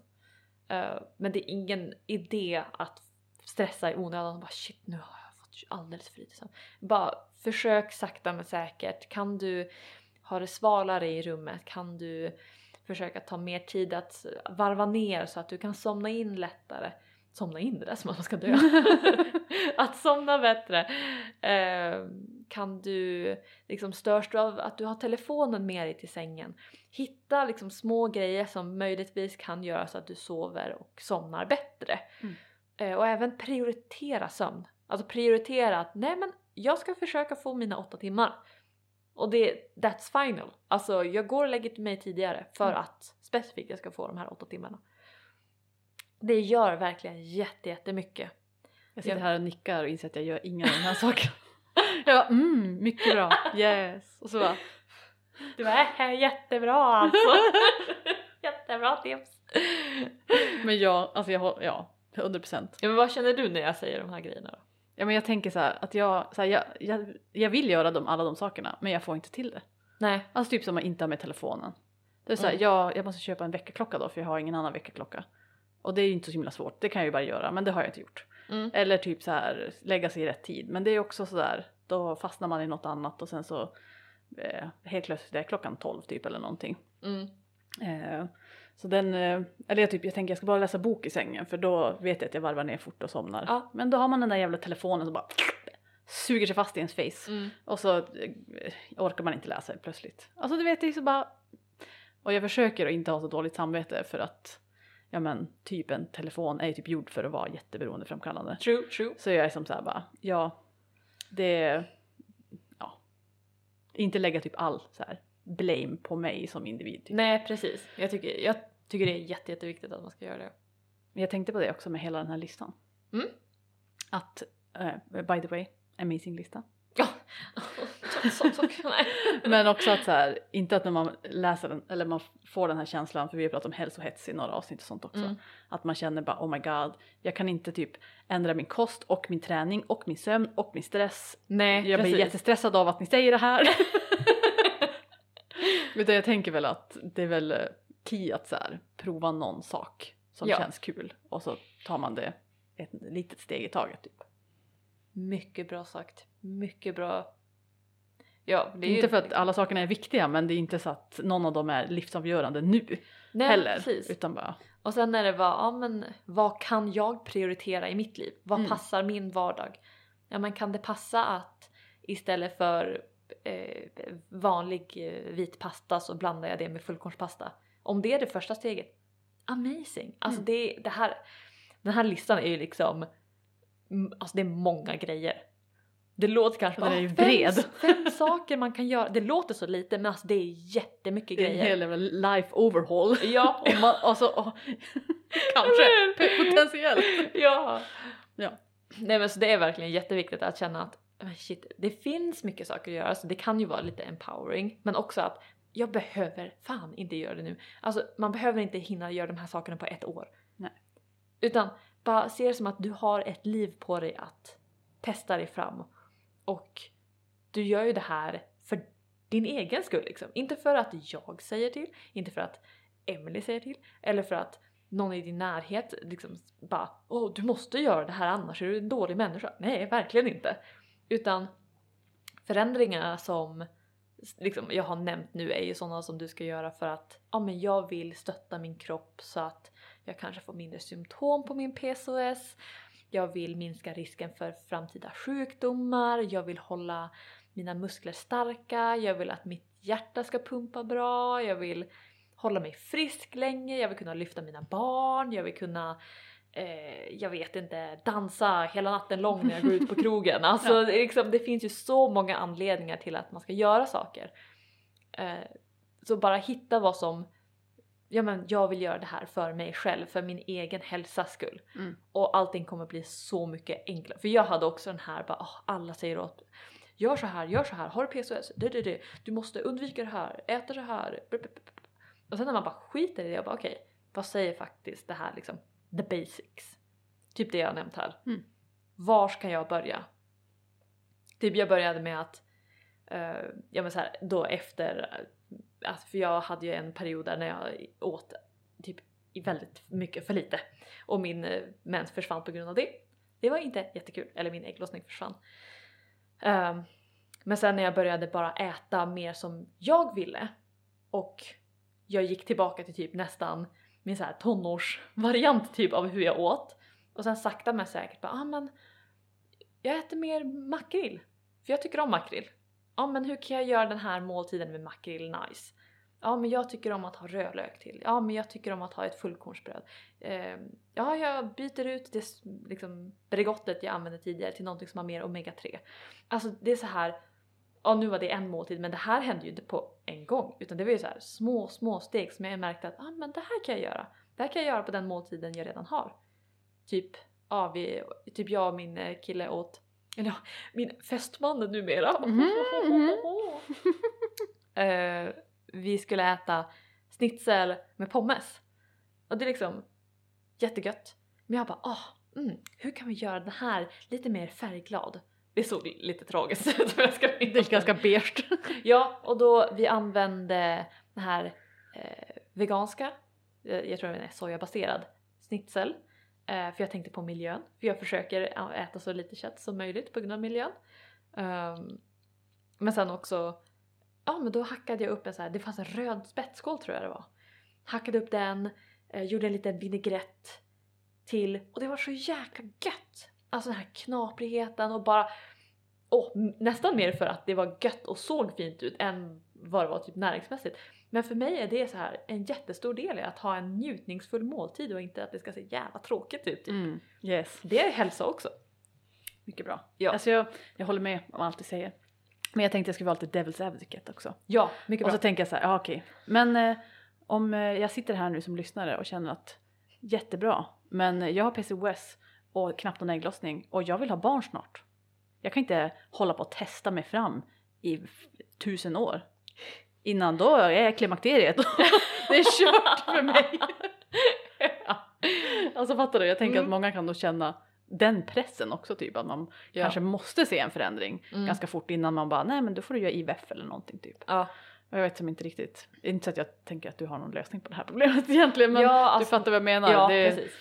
S3: Eh, men det är ingen idé att stressa i onödan och bara shit nu har jag fått alldeles för lite sömn. Bara försök sakta men säkert. Kan du ha det svalare i rummet? Kan du försöka ta mer tid att varva ner så att du kan somna in lättare? Somna in det där som att man ska dö. att somna bättre. Eh, kan du, liksom störs du av att du har telefonen med dig till sängen? Hitta liksom små grejer som möjligtvis kan göra så att du sover och somnar bättre.
S2: Mm.
S3: Eh, och även prioritera sömn. Alltså prioritera att nej men jag ska försöka få mina åtta timmar. Och det, that's final. Alltså jag går och lägger mig tidigare för
S2: Mm.
S3: att specifikt jag ska få de här åtta timmarna. Det gör verkligen jätte, jättemycket.
S2: Jag sitter här och nickar och inser att jag gör inga av de här sakerna. Jag bara, mm, mycket bra, yes. Och så bara,
S3: Du är jättebra alltså! Jättebra tips!
S2: men jag, alltså jag har, ja, 100 procent.
S3: Ja, men vad känner du när jag säger de här grejerna då?
S2: Ja men jag tänker så här att jag, så här, jag, jag, jag vill göra de, alla de sakerna men jag får inte till det.
S3: Nej.
S2: Alltså typ som att inte ha med telefonen. Det är så här,
S3: Mm.
S2: jag, jag måste köpa en väckarklocka då för jag har ingen annan väckarklocka. Och det är ju inte så himla svårt, det kan jag ju bara göra men det har jag inte gjort.
S3: Mm.
S2: Eller typ så här lägga sig i rätt tid men det är också så där då fastnar man i något annat och sen så eh, helt plötsligt är klockan 12 typ eller någonting.
S3: Mm.
S2: Eh, så den, eh, eller jag, typ, jag tänker jag ska bara läsa bok i sängen för då vet jag att jag varvar ner fort och somnar.
S3: Ja.
S2: Men då har man den där jävla telefonen som bara suger sig fast i ens face.
S3: Mm.
S2: Och så eh, orkar man inte läsa plötsligt. Alltså du vet det är så bara... Och jag försöker att inte ha så dåligt samvete för att ja men typ en telefon är ju typ gjord för att vara jätteberoendeframkallande.
S3: True, true.
S2: Så jag är som såhär bara, ja det... Ja. Inte lägga typ all så här blame på mig som individ. Typ.
S3: Nej precis. Jag tycker, jag tycker det är jätte, jätteviktigt att man ska göra det.
S2: Jag tänkte på det också med hela den här listan.
S3: Mm.
S2: Att, eh, by the way, amazing lista.
S3: Ja.
S2: Men också att så här, inte att när man läser den, eller man får den här känslan, för vi har pratat om hälsohets i några avsnitt och sånt också.
S3: Mm.
S2: Att man känner bara oh my god, jag kan inte typ ändra min kost och min träning och min sömn och min stress.
S3: Nej,
S2: Jag blir
S3: precis.
S2: jättestressad av att ni säger det här. Utan jag tänker väl att det är väl eh, key att så här, prova någon sak som
S3: Ja.
S2: känns kul och så tar man det ett litet steg i taget typ.
S3: Mycket bra sagt. Mycket bra. Ja, det är
S2: inte
S3: ju...
S2: för att alla sakerna är viktiga men det är inte så att någon av dem är livsavgörande nu
S3: Nej,
S2: heller.
S3: Precis.
S2: Utan bara,
S3: Och sen är det bara, ja men vad kan jag prioritera i mitt liv? Vad
S2: Mm.
S3: passar min vardag? Ja men kan det passa att istället för eh, vanlig eh, vit pasta så blandar jag det med fullkornspasta? Om det är det första steget, amazing! Alltså
S2: Mm.
S3: det, det här, den här listan är ju liksom, alltså det är många grejer. Det låter kanske
S2: Den är
S3: "Ah,
S2: ju
S3: fem,
S2: bred."
S3: fem saker man kan göra, det låter så lite men alltså det är jättemycket
S2: det är en
S3: grejer.
S2: hel jävla life overhaul.
S3: Ja,
S2: Och man, och så, och, kanske potentiellt.
S3: ja.
S2: Ja.
S3: Nej men så det är verkligen jätteviktigt att känna att men shit, det finns mycket saker att göra så det kan ju vara lite empowering men också att jag behöver fan inte göra det nu. Alltså man behöver inte hinna göra de här sakerna på ett år.
S2: Nej.
S3: Utan bara se det som att du har ett liv på dig att testa dig fram och du gör ju det här för din egen skull liksom. Inte för att jag säger till, inte för att Emily säger till eller för att någon i din närhet liksom bara åh du måste göra det här annars är du en dålig människa. Nej, verkligen inte. Utan förändringarna som liksom, jag har nämnt nu är ju sådana som du ska göra för att ja, men jag vill stötta min kropp så att jag kanske får mindre symptom på min PCOS. Jag vill minska risken för framtida sjukdomar. Jag vill hålla mina muskler starka. Jag vill att mitt hjärta ska pumpa bra. Jag vill hålla mig frisk länge. Jag vill kunna lyfta mina barn. Jag vill kunna eh, jag vet inte, dansa hela natten lång när jag går ut på krogen. Alltså
S2: Ja.
S3: liksom, det finns ju så många anledningar till att man ska göra saker. Eh, så bara hitta vad som, ja men jag vill göra det här för mig själv, för min egen hälsas skull.
S2: Mm.
S3: Och allting kommer bli så mycket enklare. För jag hade också den här, bara, "Åh, alla säger åt Gör så här, gör så här, har du PCOS? Det, det, det. Du måste undvika det här, äta det här. Och sen när man bara skiter i det, jag bara okej, vad säger faktiskt det här liksom, the basics? Typ det jag har nämnt här.
S2: Mm.
S3: Var ska jag börja? Typ jag började med att, uh, ja men så här, då efter, alltså för jag hade ju en period där när jag åt typ väldigt mycket för lite och min uh, mens försvann på grund av det. Det var inte jättekul, eller min ägglossning försvann. Ehm, men sen när jag började bara äta mer som jag ville och jag gick tillbaka till typ nästan min så här tonårsvariant typ av hur jag åt och sen sakta men säkert bara ah, men jag äter mer makrill för jag tycker om makrill. Ja men hur kan jag göra den här måltiden med makrill nice? Ja men jag tycker om att ha rödlök till. Ja men jag tycker om att ha ett fullkornsbröd. Eh, ja jag byter ut det liksom Bregottet jag använde tidigare till någonting som har mer omega 3. Alltså det är så här. Ja nu var det en måltid men det här hände ju inte på en gång utan det var ju så här små små steg som jag märkte att ah, men det här kan jag göra. Det här kan jag göra på den måltiden jag redan har. typ, ja, vi, typ jag och min eh, kille åt, eller ja, min fästman numera.
S2: Mhm, mhm.
S3: Eh, vi skulle äta schnitzel med pommes. Och det är liksom jättegött. Men jag bara, ah, mm, hur kan vi göra den här lite mer färgglad? Det såg lite tragiskt ut om jag ska
S2: Det är ganska beige.
S3: Ja, och då vi använde den här eh, veganska, eh, jag tror den är sojabaserad, schnitzel. Eh, för jag tänkte på miljön. För jag försöker äta så lite kött som möjligt på grund av miljön. Ehm, men sen också, ja men då hackade jag upp en så här, det fanns en röd spetskål tror jag det var. Hackade upp den, eh, gjorde en liten vinägrett till och det var så jäkla gött! Alltså den här knaprigheten och bara m- nästan mer för att det var gött och såg fint ut än vad det var typ näringsmässigt. Men för mig är det så här en jättestor del i att ha en njutningsfull måltid och inte att det ska se jävla tråkigt ut. Typ.
S2: Mm. Yes,
S3: Det är hälsa också.
S2: mycket bra.
S3: Ja.
S2: Alltså jag, jag håller med om allt du säger. Men jag tänkte jag skulle vara lite devil's advocate också.
S3: Ja, mycket
S2: Och
S3: bra.
S2: så tänker jag så här, ja okej. Men eh, om eh, jag sitter här nu som lyssnare och känner att jättebra, men jag har PCOS och knappt någon ägglossning och jag vill ha barn snart. Jag kan inte hålla på och testa mig fram i tusen år. Innan då är jag klimakteriet. det är kört för mig. Alltså fattar du? Jag tänker
S3: Mm.
S2: att många kan då känna den pressen också typ att man
S3: Ja.
S2: kanske måste se en förändring
S3: Mm.
S2: ganska fort innan man bara nej men då får du göra IVF eller någonting typ.
S3: Ja,
S2: jag vet som inte riktigt, inte så att jag tänker att du har någon lösning på det här problemet egentligen men
S3: Ja,
S2: du
S3: alltså-
S2: fattar vad jag menar.
S3: ja
S2: det,
S3: precis.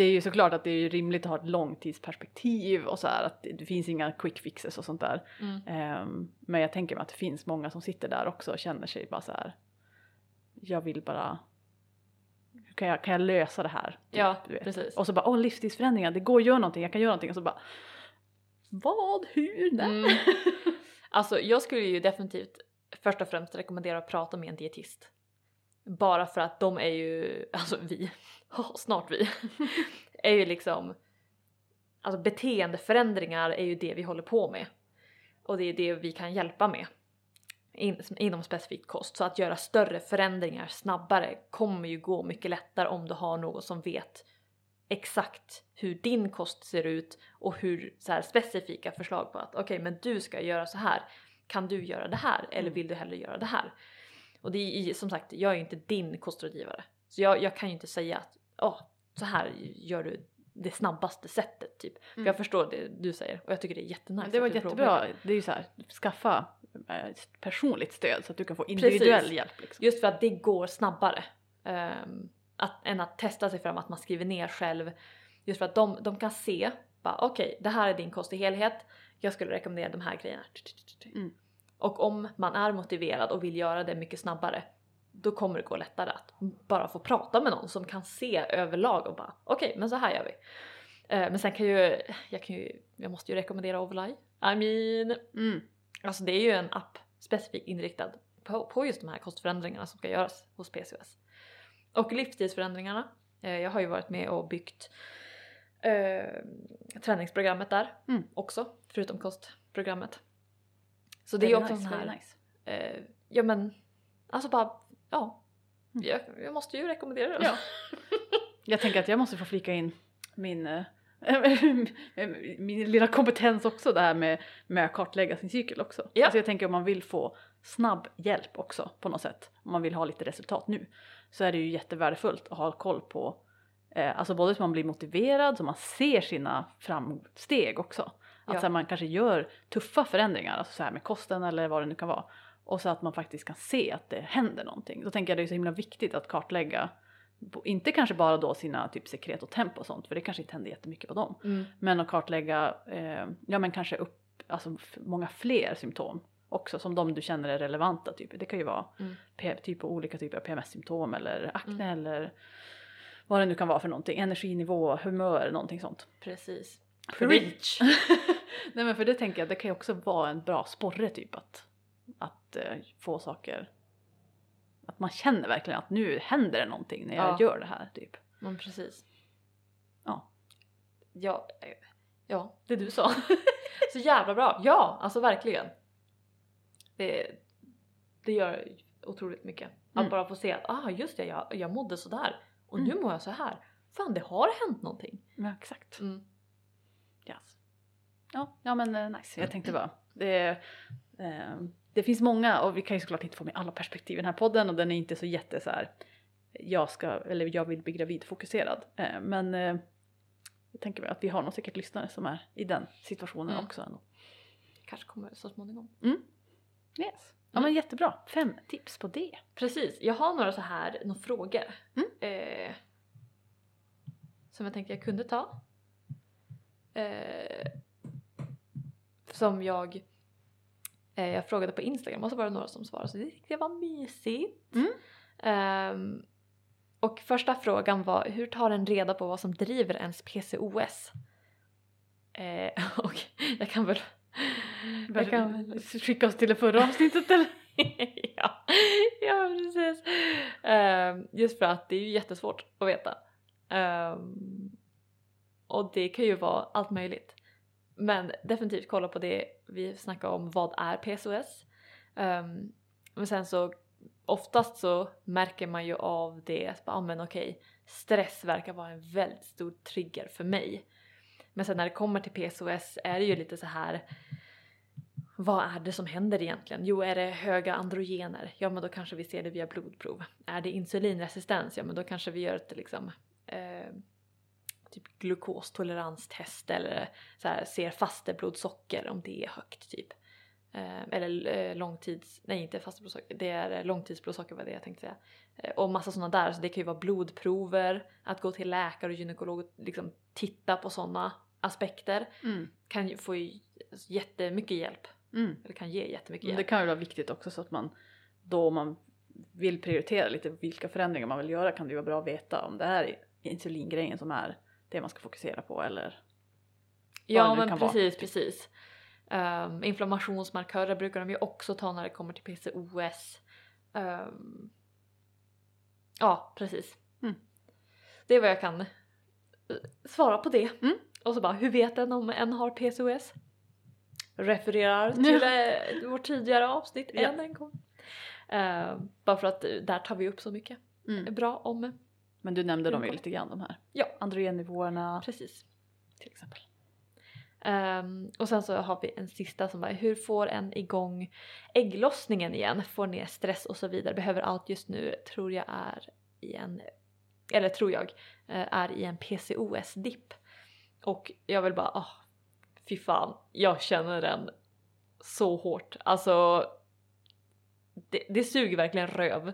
S2: Det är ju såklart att det är rimligt att ha ett långtidsperspektiv och så här att det, finns inga quick fixes och sånt där.
S3: Mm.
S2: Ehm, men jag tänker mig att det finns många som sitter där också och känner sig bara så här. Jag vill bara, hur kan jag, kan jag lösa det här?
S3: Ja, precis.
S2: Och så bara, åh livsstilsförändringar, det går att göra någonting, jag kan göra någonting och så bara vad, hur, när?
S3: Mm. Alltså jag skulle ju definitivt först och främst rekommendera att prata med en dietist. Bara för att de är ju, alltså vi, snart vi, är ju liksom, alltså beteendeförändringar är ju det vi håller på med. Och det är det vi kan hjälpa med in, inom specifik kost. Så att göra större förändringar snabbare kommer ju gå mycket lättare om du har någon som vet exakt hur din kost ser ut och hur så här, specifika förslag på att okej men du ska göra så här. Kan du göra det här eller
S2: Mm.
S3: vill du hellre göra det här? Och det är som sagt, jag är ju inte din kostrådgivare. Så jag, jag kan ju inte säga att åh, så här gör du det snabbaste sättet typ. För
S2: Mm.
S3: jag förstår det du säger och jag tycker det är jättenice.
S2: Men det var jättebra,
S3: det.
S2: är ju så här, skaffa eh, personligt stöd så att du kan få individuell
S3: Precis.
S2: hjälp. Liksom.
S3: Just för att det går snabbare. ehm, att, än att testa sig fram, att man skriver ner själv. Just för att de, de kan se, okej det här är din kost i helhet, jag skulle rekommendera de här grejerna.
S2: Mm.
S3: Och om man är motiverad och vill göra det mycket snabbare, då kommer det gå lättare att bara få prata med någon som kan se överlag och bara okej men så här gör vi. Eh, men sen kan ju, jag kan ju, jag måste ju rekommendera Overlie. I mean,
S2: Mm.
S3: Alltså det är ju en app specifikt inriktad på, på just de här kostförändringarna som ska göras hos PCOS. Och livsstilsförändringarna. Eh, jag har ju varit med och byggt eh, träningsprogrammet där
S2: Mm.
S3: också, förutom kostprogrammet. Så det är
S2: Very
S3: också
S2: nice,
S3: sån här,
S2: nice.
S3: eh, ja men alltså bara, ja.
S2: Mm.
S3: Jag, jag måste ju rekommendera det.
S2: Ja. Jag tänker att jag måste få flika in min, eh, min lilla kompetens också det här med, med att kartlägga sin cykel också.
S3: Ja.
S2: Alltså jag tänker om man vill få snabb hjälp också på något sätt, om man vill ha lite resultat nu, så är det ju jättevärdefullt att ha koll på eh, Alltså både så man blir motiverad, så man ser sina framsteg också. Att
S3: Ja.
S2: så här, man kanske gör tuffa förändringar, alltså så här med kosten eller vad det nu kan vara. Och så att man faktiskt kan se att det händer någonting. Då tänker jag det är så himla viktigt att kartlägga, inte kanske bara då sina typ sekret och tempo och sånt, för det kanske inte händer jättemycket på dem.
S3: Mm.
S2: Men att kartlägga, eh, ja men kanske upp, alltså många fler symptom också, som de du känner är relevanta. Typ. Det kan ju vara
S3: Mm.
S2: Typ olika typer av PMS-symptom eller akne
S3: Mm.
S2: eller vad det nu kan vara för någonting. Energinivå, humör, någonting sånt.
S3: Preach.
S2: Preach! Nej men för det tänker jag, det kan ju också vara en bra sporre typ att, att eh, få saker, att man känner verkligen att nu händer det någonting när jag
S3: Ja.
S2: gör det här typ.
S3: Men precis.
S2: Ja.
S3: Ja, eh, ja det du sa. Så jävla bra. Ja, alltså verkligen. Det, det gör otroligt mycket. Att
S2: Mm.
S3: bara få se att ah, just det, jag, jag mådde sådär och nu
S2: Mm.
S3: mår jag så här. fan det har hänt någonting.
S2: Ja, exakt.
S3: Mm.
S2: Yes. Ja, ja men eh, nice. Jag tänkte bara, det, eh, det finns många och vi kan ju såklart inte få med alla perspektiv i den här podden och den är inte så jätte så här, jag ska, eller jag vill bli gravid fokuserad. Eh, men eh, jag tänker väl att vi har nog säkert lyssnare som är i den situationen
S3: Mm.
S2: också. Ändå.
S3: Kanske kommer så småningom.
S2: Yes. Ja men jättebra, fem tips på det.
S3: Precis, jag har några så här, några frågor.
S2: Mm.
S3: Eh, som jag tänkte jag kunde ta. Eh, som jag, jag frågade på Instagram och så var det några som svarade så det tyckte jag var mysigt.
S2: Mm.
S3: Ehm, och första frågan var hur tar en reda på vad som driver ens PCOS? Eh, och jag kan väl... Jag kan väl
S2: Skicka oss till det förra avsnittet eller?
S3: ja, ja precis. Ehm, just för att det är ju jättesvårt att veta. Ehm, och det kan ju vara allt möjligt. Men definitivt kolla på det vi snackade om, vad är PCOS? Um, ehm, men sen så oftast så märker man ju av det, att ah, men okej, stress verkar vara en väldigt stor trigger för mig. Men sen när det kommer till PCOS är det ju lite så här vad är det som händer egentligen? Jo, är det höga androgener? Ja, men då kanske vi ser det via blodprov. Är det insulinresistens? Ja, men då kanske vi gör ett liksom eh, typ glukostoleranstest eller så här, ser fasteblodsocker om det är högt typ. Eh, eller eh, långtids, nej inte fasteblodsocker, det är eh, långtidsblodsocker var det jag tänkte säga. Eh, och massa sådana där, så det kan ju vara blodprover, att gå till läkare och gynekolog och liksom titta på sådana aspekter
S2: Mm.
S3: kan ju få jättemycket hjälp.
S2: Mm.
S3: Eller kan ge jättemycket
S2: Men det
S3: hjälp.
S2: kan ju vara viktigt också så att man då man vill prioritera lite vilka förändringar man vill göra kan det ju vara bra att veta om det är insulingrejen som är det man ska fokusera på eller
S3: Ja men
S2: kan vara.
S3: precis, precis. Um, inflammationsmarkörer brukar de ju också ta när det kommer till PCOS. Ehm, ja, precis.
S2: Mm.
S3: Det är vad jag kan eh, svara på det.
S2: Mm.
S3: Och så bara, hur vet en om en har PCOS? Refererar till eh, vårt tidigare avsnitt
S2: Ja.
S3: än en gång. Ehm, bara för att eh, där tar vi upp så mycket
S2: Mm.
S3: bra om.
S2: Men du nämnde dem ju lite grann de här.
S3: Ja.
S2: Androgennivåerna
S3: Precis.
S2: till exempel.
S3: Ehm, och sen så har vi en sista som bara, hur får en igång ägglossningen igen? Får ner stress och så vidare. Behöver allt just nu, tror jag är i en, eller tror jag, eh, är i en PCOS-dipp. Och jag vill bara, åh, fy fan, jag känner den så hårt. Alltså, det, det suger verkligen röv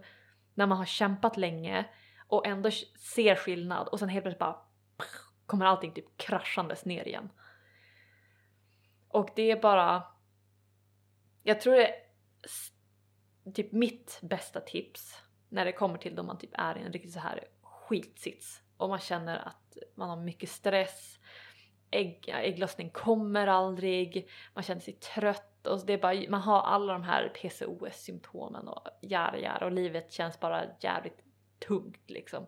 S3: när man har kämpat länge och ändå ser skillnad och sen helt plötsligt bara kommer allting typ kraschandes ner igen. Och det är bara... Jag tror det är typ mitt bästa tips när det kommer till då man typ är i en riktigt så här skitsits och man känner att man har mycket stress, ägg, ägglossning kommer aldrig, man känner sig trött och det är bara, man har alla de här PCOS-symptomen och jär, och livet känns bara jävligt tungt liksom.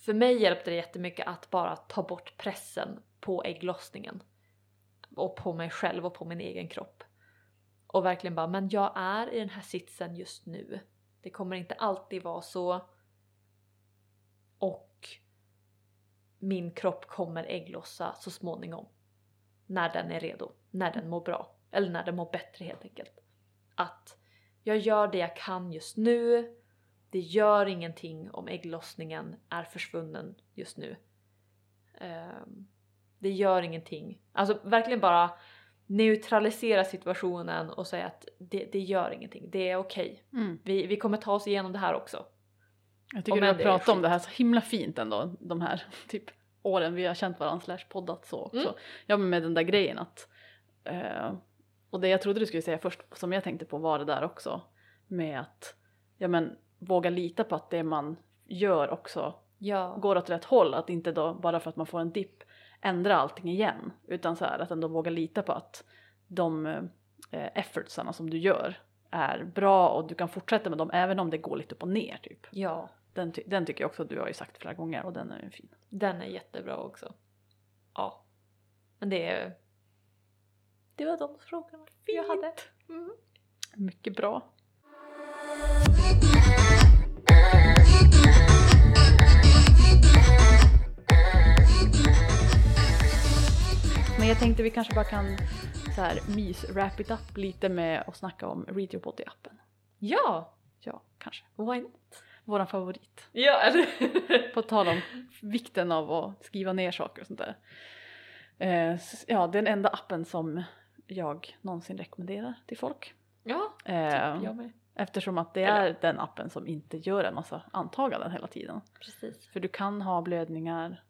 S3: För mig hjälpte det jättemycket att bara ta bort pressen på ägglossningen och på mig själv och på min egen kropp. Och verkligen bara, men jag är i den här sitsen just nu. Det kommer inte alltid vara så. Och min kropp kommer ägglossa så småningom. När den är redo, när den mår bra. Eller när den mår bättre helt enkelt. Att jag gör det jag kan just nu. Det gör ingenting om ägglossningen är försvunnen just nu. Ehm, det gör ingenting. Alltså verkligen bara neutralisera situationen och säga att det, det gör ingenting. Det är okej.
S2: Mm.
S3: Vi, vi kommer ta oss igenom det här också.
S2: Jag tycker
S3: Om
S2: du har pratat om det här så himla fint ändå, de här typ åren vi har känt varandra slash poddat så också.
S3: Mm.
S2: Ja men med den där grejen att, eh, och det jag trodde du skulle säga först som jag tänkte på var det där också med att, ja men våga lita på att det man gör också
S3: Ja.
S2: går åt rätt håll, att inte då bara för att man får en dipp ändra allting igen utan så här att ändå våga lita på att de eh, effortsarna som du gör är bra och du kan fortsätta med dem även om det går lite upp och ner typ.
S3: ja,
S2: Den, ty- den tycker jag också att du har ju sagt flera gånger och den är ju fin.
S3: den är jättebra också. Ja. Men det är... Det var de frågorna jag hade. Mm.
S2: Mycket bra. Jag tänkte vi kanske bara kan så här mys wrap it up lite med att snacka om Read Your Body-appen.
S3: Ja,
S2: Ja, kanske.
S3: why not?
S2: Våran favorit.
S3: Ja, eller
S2: På tal om vikten av att skriva ner saker och sånt där. Eh, ja, den enda appen som jag någonsin rekommenderar till folk.
S3: Ja,
S2: Eh,
S3: typ jag med.
S2: eftersom att det
S3: Eller-
S2: är den appen som inte gör en massa antaganden hela tiden.
S3: Precis.
S2: För du kan ha blödningar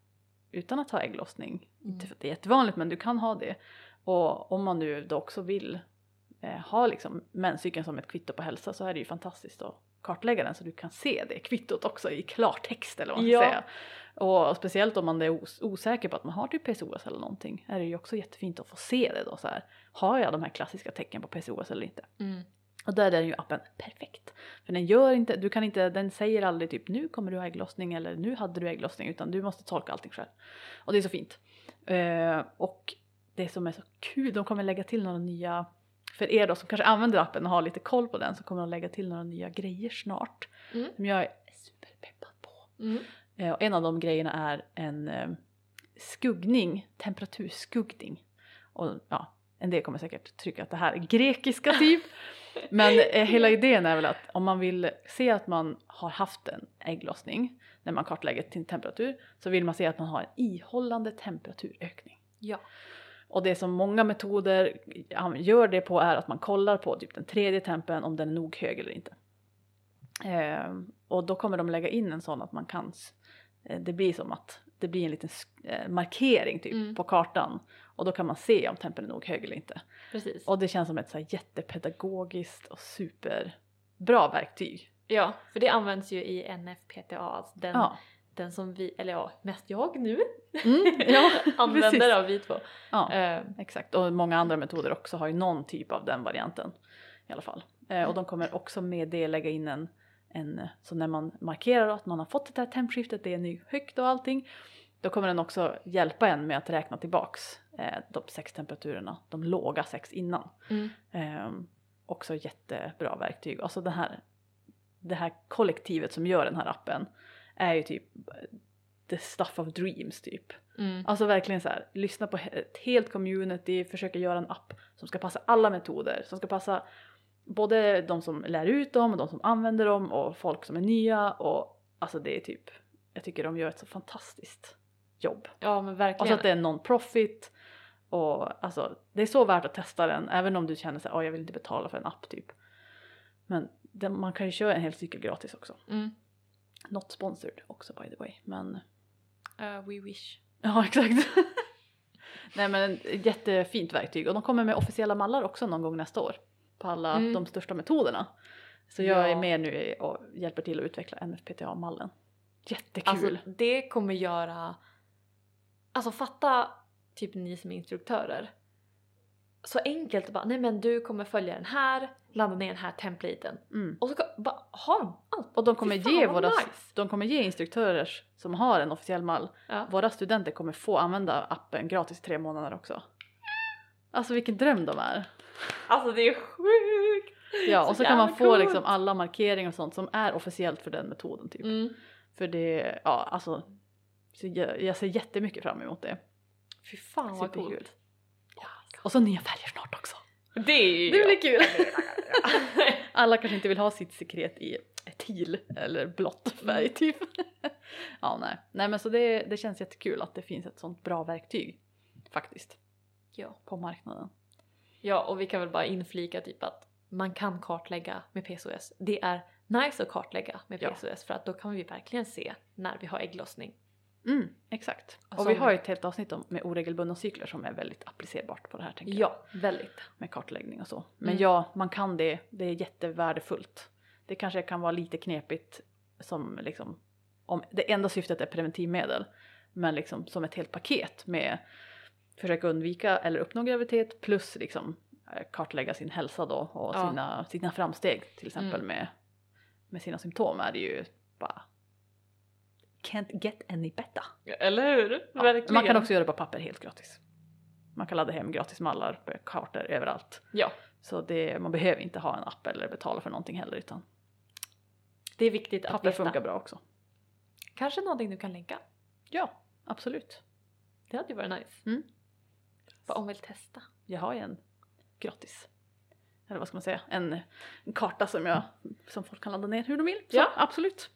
S2: utan att ha ägglossning.
S3: Mm.
S2: Inte för att det är jättevanligt men du kan ha det. Och om man nu då också vill eh, ha liksom menscykeln som ett kvitto på hälsa så är det ju fantastiskt att kartlägga den så du kan se det kvittot också i klartext eller vad man ska
S3: Ja.
S2: säga. Och speciellt om man är os- osäker på att man har typ PCOS eller någonting är det ju också jättefint att få se det då så här. Har jag de här klassiska tecken på PCOS eller inte?
S3: Mm.
S2: Och där är ju appen perfekt. För den gör inte, du kan inte, den säger aldrig typ nu kommer du ha ägglossning eller nu hade du ägglossning utan du måste tolka allting själv. Och det är så fint. Eh, och det som är så kul, de kommer lägga till några nya, för er då som kanske använder appen och har lite koll på den så kommer de lägga till några nya grejer snart.
S3: Mm.
S2: Som jag är superpeppad på.
S3: Mm.
S2: Eh, och en av de grejerna är en eh, skuggning, temperaturskuggning. Och ja, en del kommer säkert tycka att det här är grekiska typ. Men eh, hela idén är väl att om man vill se att man har haft en ägglossning när man kartlägger sin temperatur så vill man se att man har en ihållande temperaturökning.
S3: Ja.
S2: Och det som många metoder gör det på är att man kollar på typ den tredje tempen om den är nog hög eller inte. Ehm, och då kommer de lägga in en sån att man kan, eh, det blir som att det blir en liten eh, markering typ
S3: Mm.
S2: på kartan och då kan man se om tempen är nog hög eller inte.
S3: Precis.
S2: Och det känns som ett så jättepedagogiskt och superbra verktyg.
S3: Ja, för det används ju i NFPTA, alltså den,
S2: Ja,
S3: den som vi, eller ja, mest jag nu
S2: mm, ja
S3: använder av vi två.
S2: Ja.
S3: Eh,
S2: Exakt, och många andra metoder också har ju någon typ av den varianten i alla fall.
S3: Mm.
S2: och de kommer också med det lägga in en, en, så när man markerar att man har fått det här tempskiftet, det är nu högt och allting, då kommer den också hjälpa en med att räkna tillbaks de sex temperaturerna, de låga sex innan.
S3: mm.
S2: Eh, också jättebra verktyg. Alltså det här, det här kollektivet som gör den här appen är ju typ the stuff of dreams typ.
S3: Mm.
S2: Alltså verkligen så här, lyssna på ett helt community, försöka göra en app som ska passa alla metoder, som ska passa både de som lär ut dem och de som använder dem och folk som är nya och alltså det är typ, jag tycker de gör ett så fantastiskt jobb.
S3: Ja men
S2: Och
S3: verkligen.
S2: så att det är non-profit och alltså det är så värt att testa den även om du känner så här, "Åh, jag vill inte betala för en app typ. Men den, man kan ju köra en hel cykel gratis också.
S3: Mm.
S2: Not sponsored också by the way men
S3: Eh, we wish.
S2: Ja, exakt. Nej men jättefint verktyg och de kommer med officiella mallar också någon gång nästa år på alla
S3: Mm.
S2: de största metoderna. Så jag
S3: Ja.
S2: är med nu och hjälper till att utveckla NFPTA-mallen. Jättekul!
S3: Alltså det kommer göra, alltså fatta typ ni som är instruktörer. Så enkelt att bara, nej men du kommer följa den här, ladda ner den här templaten.
S2: mm.
S3: Och så bara ha dem allt.
S2: Och de kommer,
S3: Fy fan,
S2: ge våra,
S3: nice.
S2: de kommer ge instruktörer som har en officiell mall,
S3: Ja.
S2: våra studenter kommer få använda appen gratis i tre månader också. Alltså vilken dröm de är!
S3: Alltså det är sjukt!
S2: Ja,
S3: Så
S2: och så kan man få
S3: coolt.
S2: liksom alla markeringar och sånt som är officiellt för den metoden typ.
S3: Mm.
S2: För det, ja alltså, så jag, jag ser jättemycket fram emot det.
S3: Fy fan vad coolt.
S2: Och så nya färger snart också.
S3: Det är ju
S2: Det blir kul! Alla kanske inte vill ha sitt sekret i teal eller blått färg
S3: Mm.
S2: typ. ja nej, nej men så det, det känns jättekul att det finns ett sånt bra verktyg faktiskt
S3: ja.
S2: på marknaden.
S3: ja, och vi kan väl bara inflika typ att man kan kartlägga med PCOS. Det är nice att kartlägga med
S2: Ja.
S3: PCOS för att då kan vi verkligen se när vi har ägglossning.
S2: Mm, exakt.
S3: Och
S2: Och vi har ju ett helt avsnitt om, med oregelbundna cykler som är väldigt applicerbart på det här tänker jag.
S3: Ja, väldigt.
S2: med kartläggning och så. Men
S3: Mm.
S2: ja, man kan det. Det är jättevärdefullt. Det kanske kan vara lite knepigt som liksom om det enda syftet är preventivmedel. Men liksom som ett helt paket med försöka undvika eller uppnå graviditet plus liksom eh, kartlägga sin hälsa då och
S3: Ja.
S2: sina, sina framsteg till exempel
S3: Mm.
S2: med, med sina symptom är det ju bara can't get any better.
S3: Eller hur?
S2: Ja,
S3: Verkligen.
S2: man kan också göra det på papper helt gratis. Man kan ladda hem gratis mallar, kartor överallt.
S3: Ja,
S2: Så det, man behöver inte ha en app eller betala för någonting heller utan
S3: det är viktigt att
S2: papper funkar bra också.
S3: Kanske någonting du kan länka.
S2: Ja, absolut.
S3: Det hade ju varit nice. Vad om vill testa?
S2: Jag har ju en gratis, eller vad ska man säga, en, en karta som, jag, som folk kan ladda ner hur de vill. Så
S3: Ja.
S2: absolut.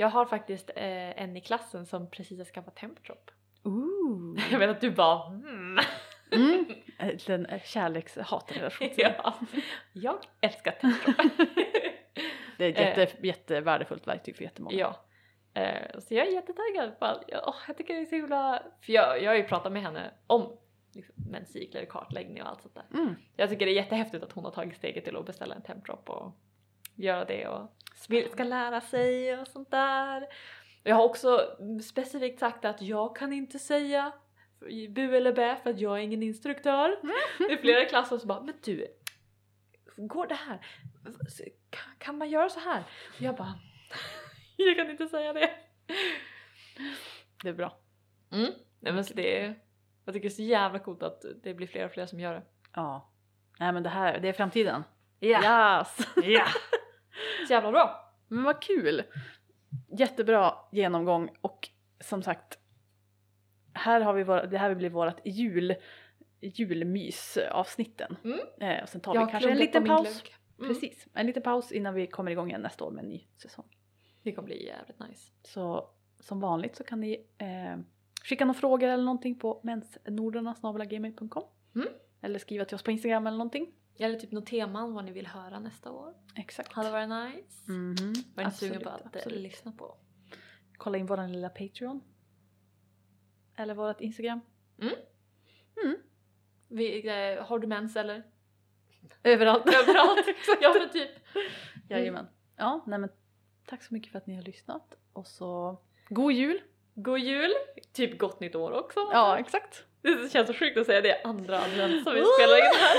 S3: Jag har faktiskt eh, en i klassen som precis har skaffat Temptrop.
S2: Ooh.
S3: Jag vet att du bara mm.
S2: Mm. En liten eh, kärleks-hatrelation.
S3: ja. Jag älskar Temptrop.
S2: Det är ett jätte, jättevärdefullt verktyg för jättemånga.
S3: ja. Eh, så jag är jättetaggad på att, åh, jag tycker det är så himla, för jag, jag har ju pratat med henne om liksom, menscykler, kartläggning och allt sånt där.
S2: Mm.
S3: Jag tycker det är jättehäftigt att hon har tagit steget till att beställa en Temptrop och göra det och ska lära sig och sånt där. Jag har också specifikt sagt att jag kan inte säga bu eller bä för att jag är ingen instruktör. Det är flera i klassen som bara, men du, går det här? Kan- man göra så här? Och jag bara, jag kan inte säga det.
S2: Det är bra.
S3: Mm. Nej men det är, jag tycker det är så jävla coolt att det blir fler och fler som gör det.
S2: Ja. Nej men det här, det är framtiden.
S3: Ja.
S2: Yes!
S3: Ja! Jävla bra!
S2: Men vad kul! Jättebra genomgång och som sagt, här har vi våra, det här blir vårt jul, julmysavsnitten.
S3: Mm.
S2: Eh, och sen tar
S3: Jag
S2: vi kanske en liten paus.
S3: Mm.
S2: Precis, en liten paus innan vi kommer igång igen nästa år med en ny säsong.
S3: Det kommer bli jävligt nice.
S2: Så som vanligt så kan ni eh, skicka några frågor eller någonting på mensnordarna.gmail.com
S3: Mm.
S2: Eller skriva till oss på Instagram eller någonting.
S3: Eller typ något teman vad ni vill höra nästa år.
S2: Exakt.
S3: Hade varit nice.
S2: Mhm,
S3: Var ni
S2: absolut,
S3: på att eh,
S2: absolut.
S3: lyssna på?
S2: Kolla in våran lilla Patreon. Eller vårat Instagram.
S3: Vi, eh, har du mens eller?
S2: Överallt.
S3: Överallt! ja men typ.
S2: Jajamän. Ja, nej men tack så mycket för att ni har lyssnat. Och så god jul!
S3: God jul! Typ gott nytt år också.
S2: Ja, exakt.
S3: Det känns så sjukt att säga det andra advent som vi spelar in här.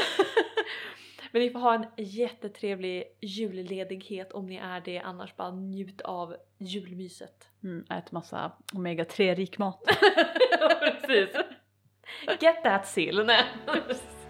S3: Men ni får ha en jättetrevlig julledighet om ni är det, annars bara njut av julmyset.
S2: Mm, ät massa omega-3 rik mat.
S3: Precis. Get that sill!